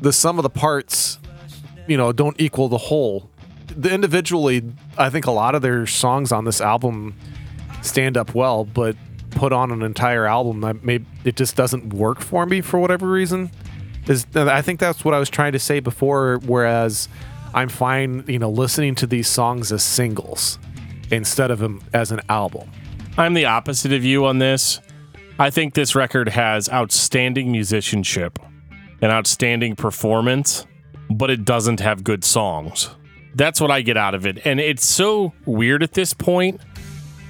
the sum of the parts you know don't equal the whole the individually i think a lot of their songs on this album stand up well but put on an entire album that may it just doesn't work for me for whatever reason is i think that's what i was trying to say before whereas i'm fine you know listening to these songs as singles instead of them as an album I'm the opposite of you on this. I think this record has outstanding musicianship and outstanding performance, but it doesn't have good songs. That's what I get out of it. And it's so weird at this point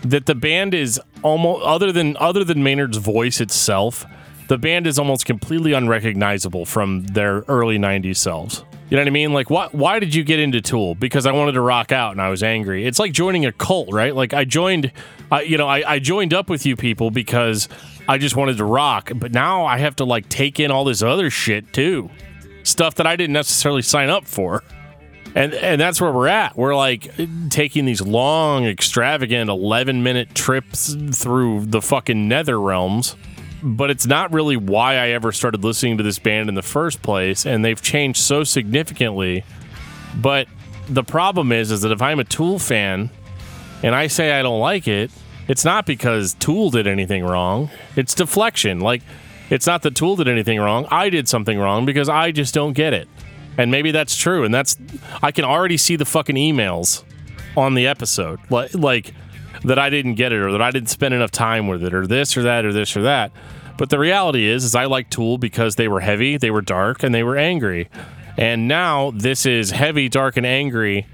that the band is almost other than other than Maynard's voice itself, the band is almost completely unrecognizable from their early 90s selves. You know what I mean? Like, why, why did you get into Tool? Because I wanted to rock out and I was angry. It's like joining a cult, right? Like, I joined, I you know, I, I joined up with you people because I just wanted to rock. But now I have to like take in all this other shit too, stuff that I didn't necessarily sign up for. And and that's where we're at. We're like taking these long, extravagant, eleven minute trips through the fucking nether realms. But it's not really why I ever started listening to this band in the first place, and they've changed so significantly. But the problem is, is that if I'm a Tool fan and I say I don't like it, it's not because Tool did anything wrong. It's deflection. Like, it's not that Tool did anything wrong. I did something wrong because I just don't get it. And maybe that's true. And that's, I can already see the fucking emails on the episode. Like, like that I didn't get it or that I didn't spend enough time with it or this or that or this or that. But the reality is, is I like Tool because they were heavy, they were dark, and they were angry. And now this is heavy, dark, and angry,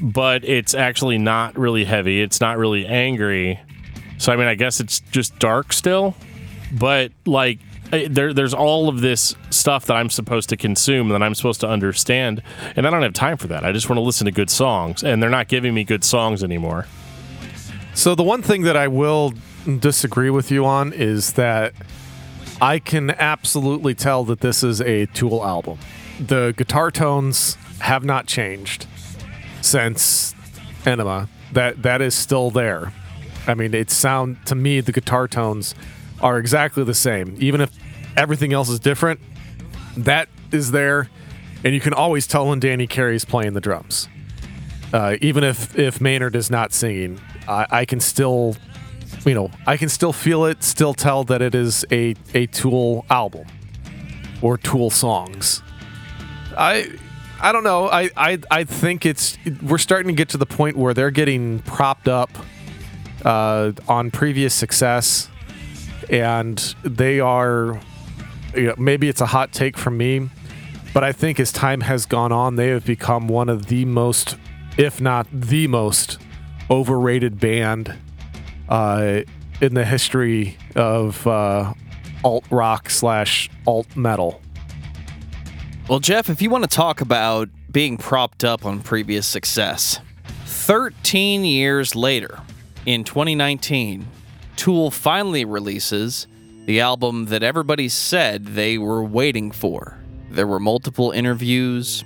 but it's actually not really heavy. It's not really angry. So I mean, I guess it's just dark still. But like, there, there's all of this stuff that I'm supposed to consume that I'm supposed to understand, and I don't have time for that. I just want to listen to good songs, and they're not giving me good songs anymore. So the one thing that I will disagree with you on is that I can absolutely tell that this is a Tool album. The guitar tones have not changed since Ænima. That that is still there. I mean, it sound to me the guitar tones are exactly the same. Even if everything else is different, that is there, and you can always tell when Danny Carey's playing the drums. Uh, even if if Maynard is not singing, I, I can still, you know, I can still feel it, still tell that it is a a Tool album or Tool songs. I I don't know. I I I think it's we're starting to get to the point where they're getting propped up uh, on previous success, and they are. You know, maybe it's a hot take from me, but I think as time has gone on, they have become one of the most, if not the most, overrated band uh, in the history of uh, alt rock slash alt metal. Well, Jeff, if you want to talk about being propped up on previous success, 13 years later, in 2019, Tool finally releases the album that everybody said they were waiting for. There were multiple interviews.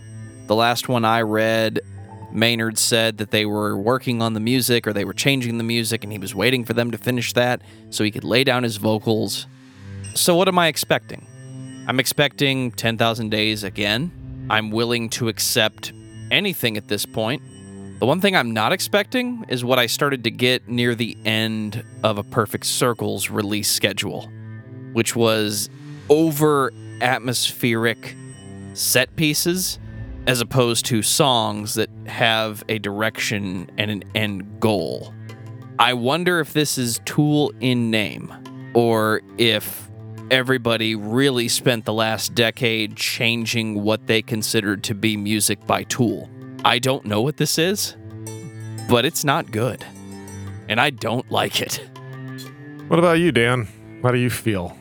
The last one I read, Maynard said that they were working on the music or they were changing the music and he was waiting for them to finish that so he could lay down his vocals. So, what am I expecting? I'm expecting 10,000 days again. I'm willing to accept anything at this point. The one thing I'm not expecting is what I started to get near the end of a Perfect Circles release schedule, which was over atmospheric set pieces as opposed to songs that have a direction and an end goal. I wonder if this is Tool in name or if everybody really spent the last decade changing what they considered to be music by Tool. I don't know what this is, but it's not good. And I don't like it. What about you, Dan? How do you feel?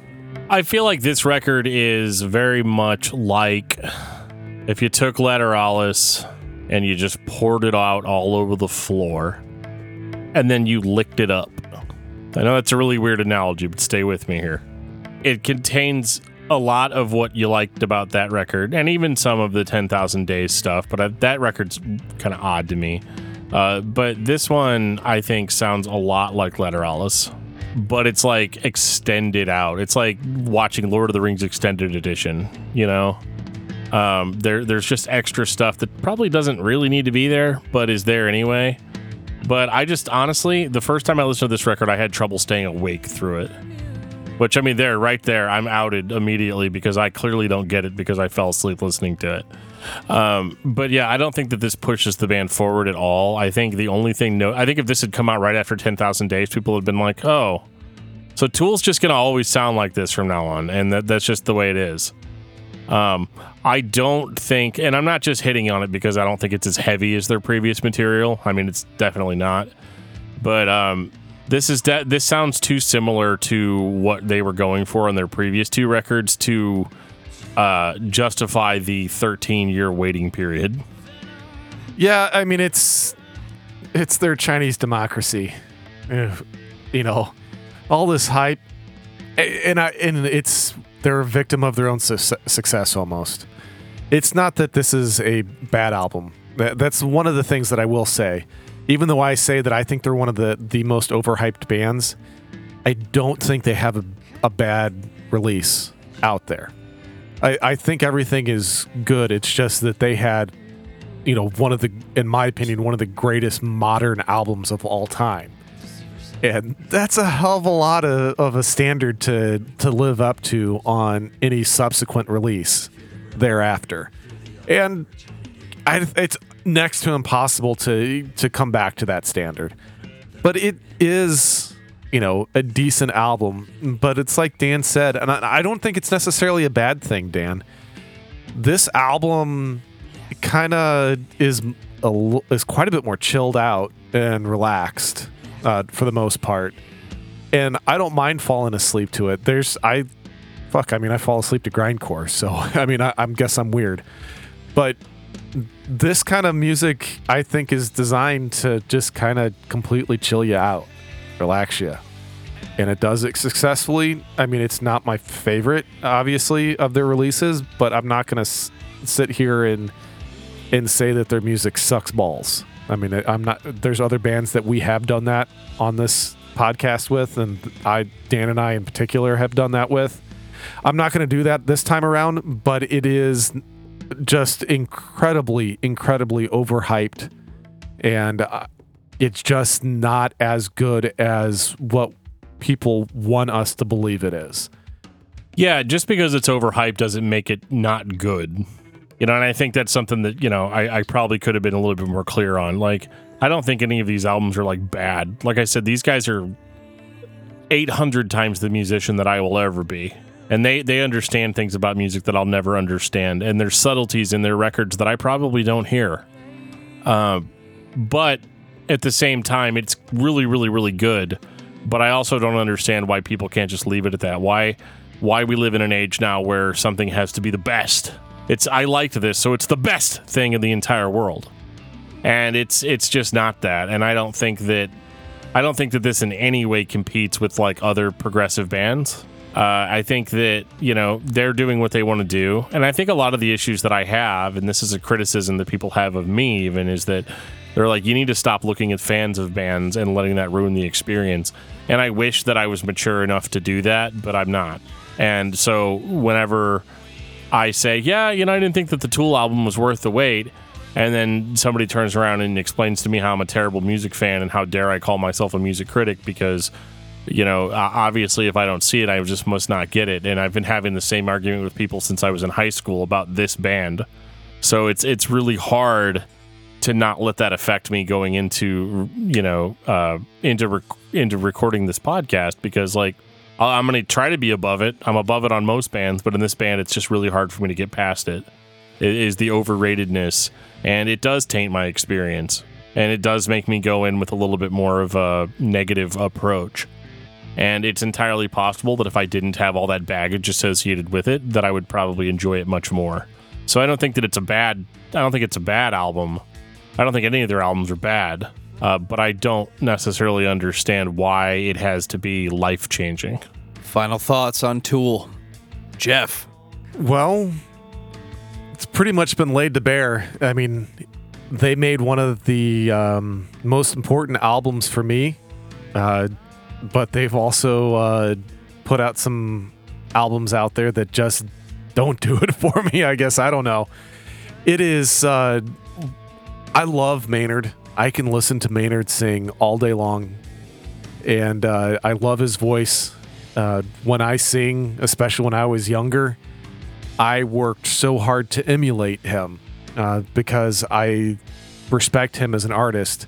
I feel like this record is very much like if you took Lateralus and you just poured it out all over the floor and then you licked it up. I know that's a really weird analogy, but stay with me here. It contains a lot of what you liked about that record and even some of the 10,000 Days stuff, but I, that record's kind of odd to me. Uh, but this one, I think, sounds a lot like Lateralus, but it's like extended out. It's like watching Lord of the Rings Extended Edition, you know? Um, there, there's just extra stuff that probably doesn't really need to be there, but is there anyway. But I just honestly, the first time I listened to this record, I had trouble staying awake through it. Which I mean, there, right there, I'm outed immediately because I clearly don't get it because I fell asleep listening to it. Um, but yeah, I don't think that this pushes the band forward at all. I think the only thing, no, I think if this had come out right after 10,000 Days, people would have been like, oh, so Tool's just gonna always sound like this from now on, and that, that's just the way it is. Um, I don't think, and I'm not just hitting on it because I don't think it's as heavy as their previous material. I mean, it's definitely not. But um, this is de- this sounds too similar to what they were going for on their previous two records to uh, justify the 13 year waiting period. Yeah, I mean it's it's their Chinese democracy. Eh, You know, all this hype and I and it's they're a victim of their own su- success almost. It's not that this is a bad album. That's one of the things that I will say. Even though I say that I think they're one of the the most overhyped bands, I don't think they have a, a bad release out there. I, I think everything is good. It's just that they had, you know, one of the, in my opinion, one of the greatest modern albums of all time. And that's a hell of a lot of, of a standard to to live up to on any subsequent release thereafter. And I, it's next to impossible to to come back to that standard. But it is, you know, a decent album. But it's like Dan said, and I, I don't think it's necessarily a bad thing, Dan. This album kind of is a, is quite a bit more chilled out and relaxed uh, for the most part. And I don't mind falling asleep to it. There's I fuck, I mean I fall asleep to grindcore, so I mean I, I guess I'm weird. But this kind of music I think is designed to just kind of completely chill you out, relax you. And it does it successfully. I mean, it's not my favorite, obviously, of their releases, but I'm not going to s- sit here and and say that their music sucks balls. I mean, I'm not. There's other bands that we have done that on this podcast with, and I, Dan and I in particular, have done that with. I'm not going to do that this time around, but it is just incredibly, incredibly overhyped, and uh, it's just not as good as what people want us to believe it is. Yeah, just because it's overhyped doesn't make it not good. You know, and I think that's something that, you know, I, I probably could have been a little bit more clear on. Like, I don't think any of these albums are like bad. Like I said, these guys are 800 times the musician that I will ever be. And they, they understand things about music that I'll never understand. And there's subtleties in their records that I probably don't hear. Uh, but at the same time, it's really, really, really good. But I also don't understand why people can't just leave it at that. Why why we live in an age now where something has to be the best. It's I liked this, so it's the best thing in the entire world. And it's it's just not that. And I don't think that I don't think that this in any way competes with like other progressive bands. Uh, I think that you know they're doing what they want to do, and I think a lot of the issues that I have, and this is a criticism that people have of me, even is that they're like, you need to stop looking at fans of bands and letting that ruin the experience. And I wish that I was mature enough to do that, but I'm not. And so whenever I say, yeah, you know, I didn't think that the Tool album was worth the wait. And then somebody turns around and explains to me how I'm a terrible music fan and how dare I call myself a music critic because, you know, obviously if I don't see it, I just must not get it. And I've been having the same argument with people since I was in high school about this band. So it's it's really hard to not let that affect me going into you know uh, into rec- into recording this podcast because like I'm going to try to be above it. I'm above it on most bands, but in this band, it's just really hard for me to get past it. It is the overratedness, and it does taint my experience, and it does make me go in with a little bit more of a negative approach. And it's entirely possible that if I didn't have all that baggage associated with it, that I would probably enjoy it much more. So I don't think that it's a bad. I don't think it's a bad album. I don't think any of their albums are bad, uh, but I don't necessarily understand why it has to be life changing. Final thoughts on Tool. Jeff. Well, it's pretty much been laid to bear. I mean, they made one of the um, most important albums for me, uh, but they've also uh, put out some albums out there that just don't do it for me. I guess I don't know. It is. Uh, I love Maynard. I can listen to Maynard sing all day long, and uh, I love his voice. Uh, when I sing, especially when I was younger, I worked so hard to emulate him uh, because I respect him as an artist.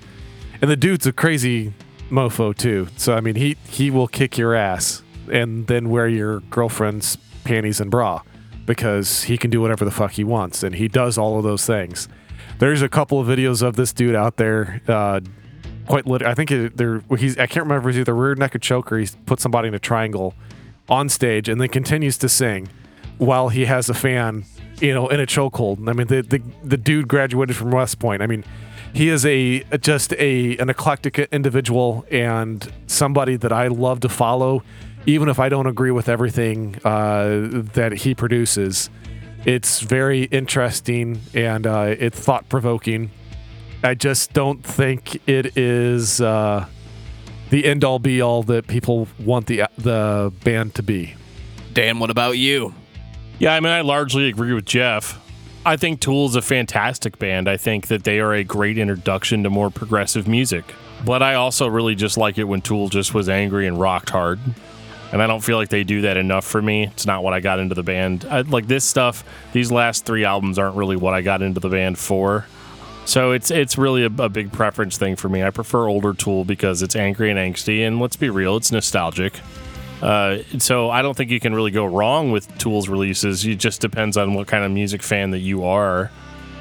And the dude's a crazy mofo too. So I mean, he he will kick your ass and then wear your girlfriend's panties and bra because he can do whatever the fuck he wants, and he does all of those things. There's a couple of videos of this dude out there. Uh, quite lit. I think it, they're he's. I can't remember if it's either rear naked choke or he's put somebody in a triangle on stage and then continues to sing while he has a fan, you know, in a chokehold. I mean, the, the the dude graduated from West Point. I mean, he is a just a an eclectic individual and somebody that I love to follow. even if I don't agree with everything uh, that he produces, it's very interesting and uh, it's thought provoking. I just don't think it is uh, the end all be all that people want the the band to be. Dan, what about you? Yeah, I mean, I largely agree with Jeff. I think Tool is a fantastic band. I think that they are a great introduction to more progressive music. But I also really just like it when Tool just was angry and rocked hard. And I don't feel like they do that enough for me. It's not what I got into the band. I, like this stuff, these last three albums aren't really what I got into the band for. So it's it's really a, a big preference thing for me. I prefer older Tool because it's angry and angsty, and let's be real, it's nostalgic. Uh, so I don't think you can really go wrong with Tool's releases. It just depends on what kind of music fan that you are.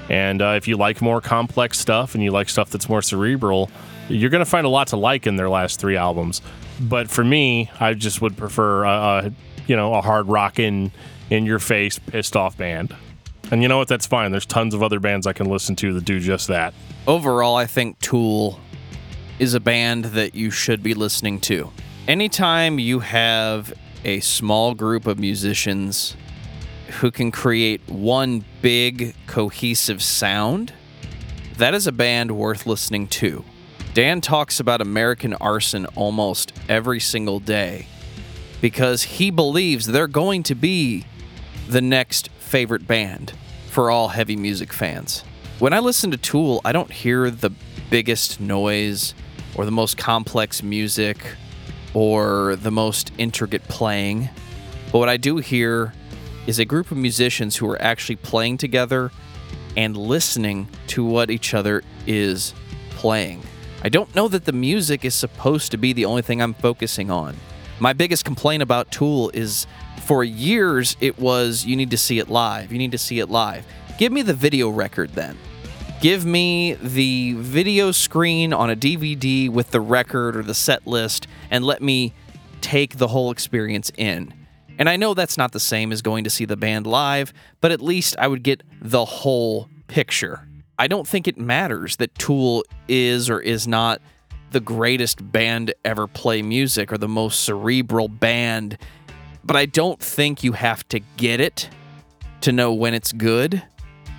And uh, if you like more complex stuff and you like stuff that's more cerebral, you're going to find a lot to like in their last three albums. But for me, I just would prefer, uh, you know, a hard rockin', in your face, pissed off band. And you know what? That's fine. There's tons of other bands I can listen to that do just that. Overall, I think Tool is a band that you should be listening to. Anytime you have a small group of musicians who can create one big cohesive sound, that is a band worth listening to. Dan talks about American Arson almost every single day because he believes they're going to be the next favorite band for all heavy music fans. When I listen to Tool, I don't hear the biggest noise or the most complex music or the most intricate playing. But what I do hear is a group of musicians who are actually playing together and listening to what each other is playing. I don't know that the music is supposed to be the only thing I'm focusing on. My biggest complaint about Tool is for years it was you need to see it live. You need to see it live. Give me the video record then. Give me the video screen on a DVD with the record or the set list and let me take the whole experience in. And I know that's not the same as going to see the band live, but at least I would get the whole picture. I don't think it matters that Tool is or is not the greatest band ever play music or the most cerebral band, but I don't think you have to get it to know when it's good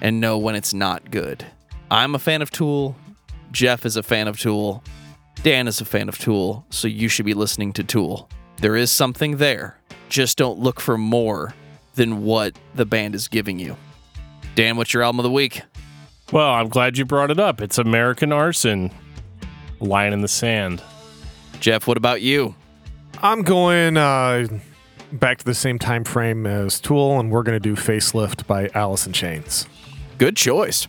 and know when it's not good. I'm a fan of Tool. Jeff is a fan of Tool. Dan is a fan of Tool, so you should be listening to Tool. There is something there. Just don't look for more than what the band is giving you. Dan, what's your album of the week? Well, I'm glad you brought it up. It's American Arson, Line in the Sand. Jeff, what about you? I'm going uh, back to the same time frame as Tool, and we're going to do Facelift by Alice in Chains. Good choice.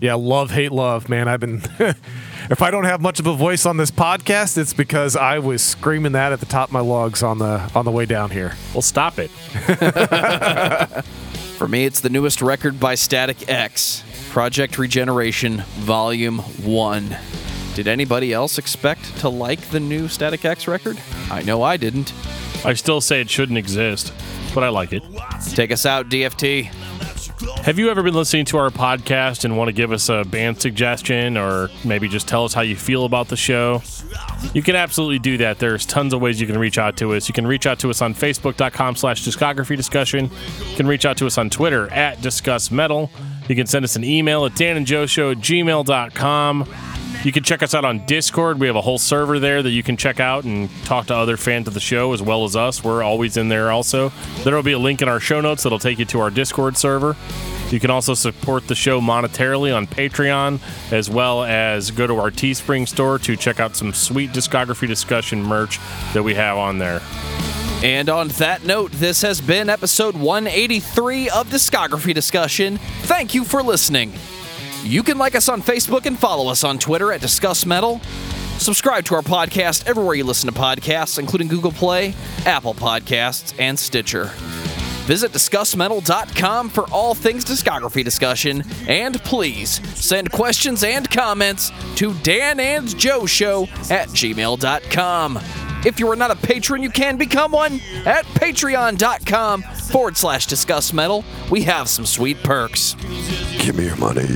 Yeah, love, hate, love, man. I've been. if I don't have much of a voice on this podcast, it's because I was screaming that at the top of my lungs on the on the way down here. Well, stop it. For me, it's the newest record by Static X, Project Regeneration, Volume 1. Did anybody else expect to like the new Static X record? I know I didn't. I still say it shouldn't exist, but I like it. Take us out, DFT. Have you ever been listening to our podcast and want to give us a band suggestion or maybe just tell us how you feel about the show? You can absolutely do that. There's tons of ways you can reach out to us. You can reach out to us on Facebook.com slash discography discussion. You can reach out to us on Twitter at Discuss Metal. You can send us an email at danandjoeshow at gmail.com. You can check us out on Discord. We have a whole server there that you can check out and talk to other fans of the show as well as us. We're always in there also. There will be a link in our show notes that'll take you to our Discord server. You can also support the show monetarily on Patreon, as well as go to our Teespring store to check out some sweet discography discussion merch that we have on there. And on that note, this has been episode 183 of Discography Discussion. Thank you for listening. You can like us on Facebook and follow us on Twitter at Discuss Metal. Subscribe to our podcast everywhere you listen to podcasts, including Google Play, Apple Podcasts, and Stitcher. Visit DiscussMetal.com for all things discography discussion, and please send questions and comments to Dan and Joe Show at gmail.com. If you are not a patron, you can become one at patreon.com forward slash discuss metal. We have some sweet perks. Give me your money.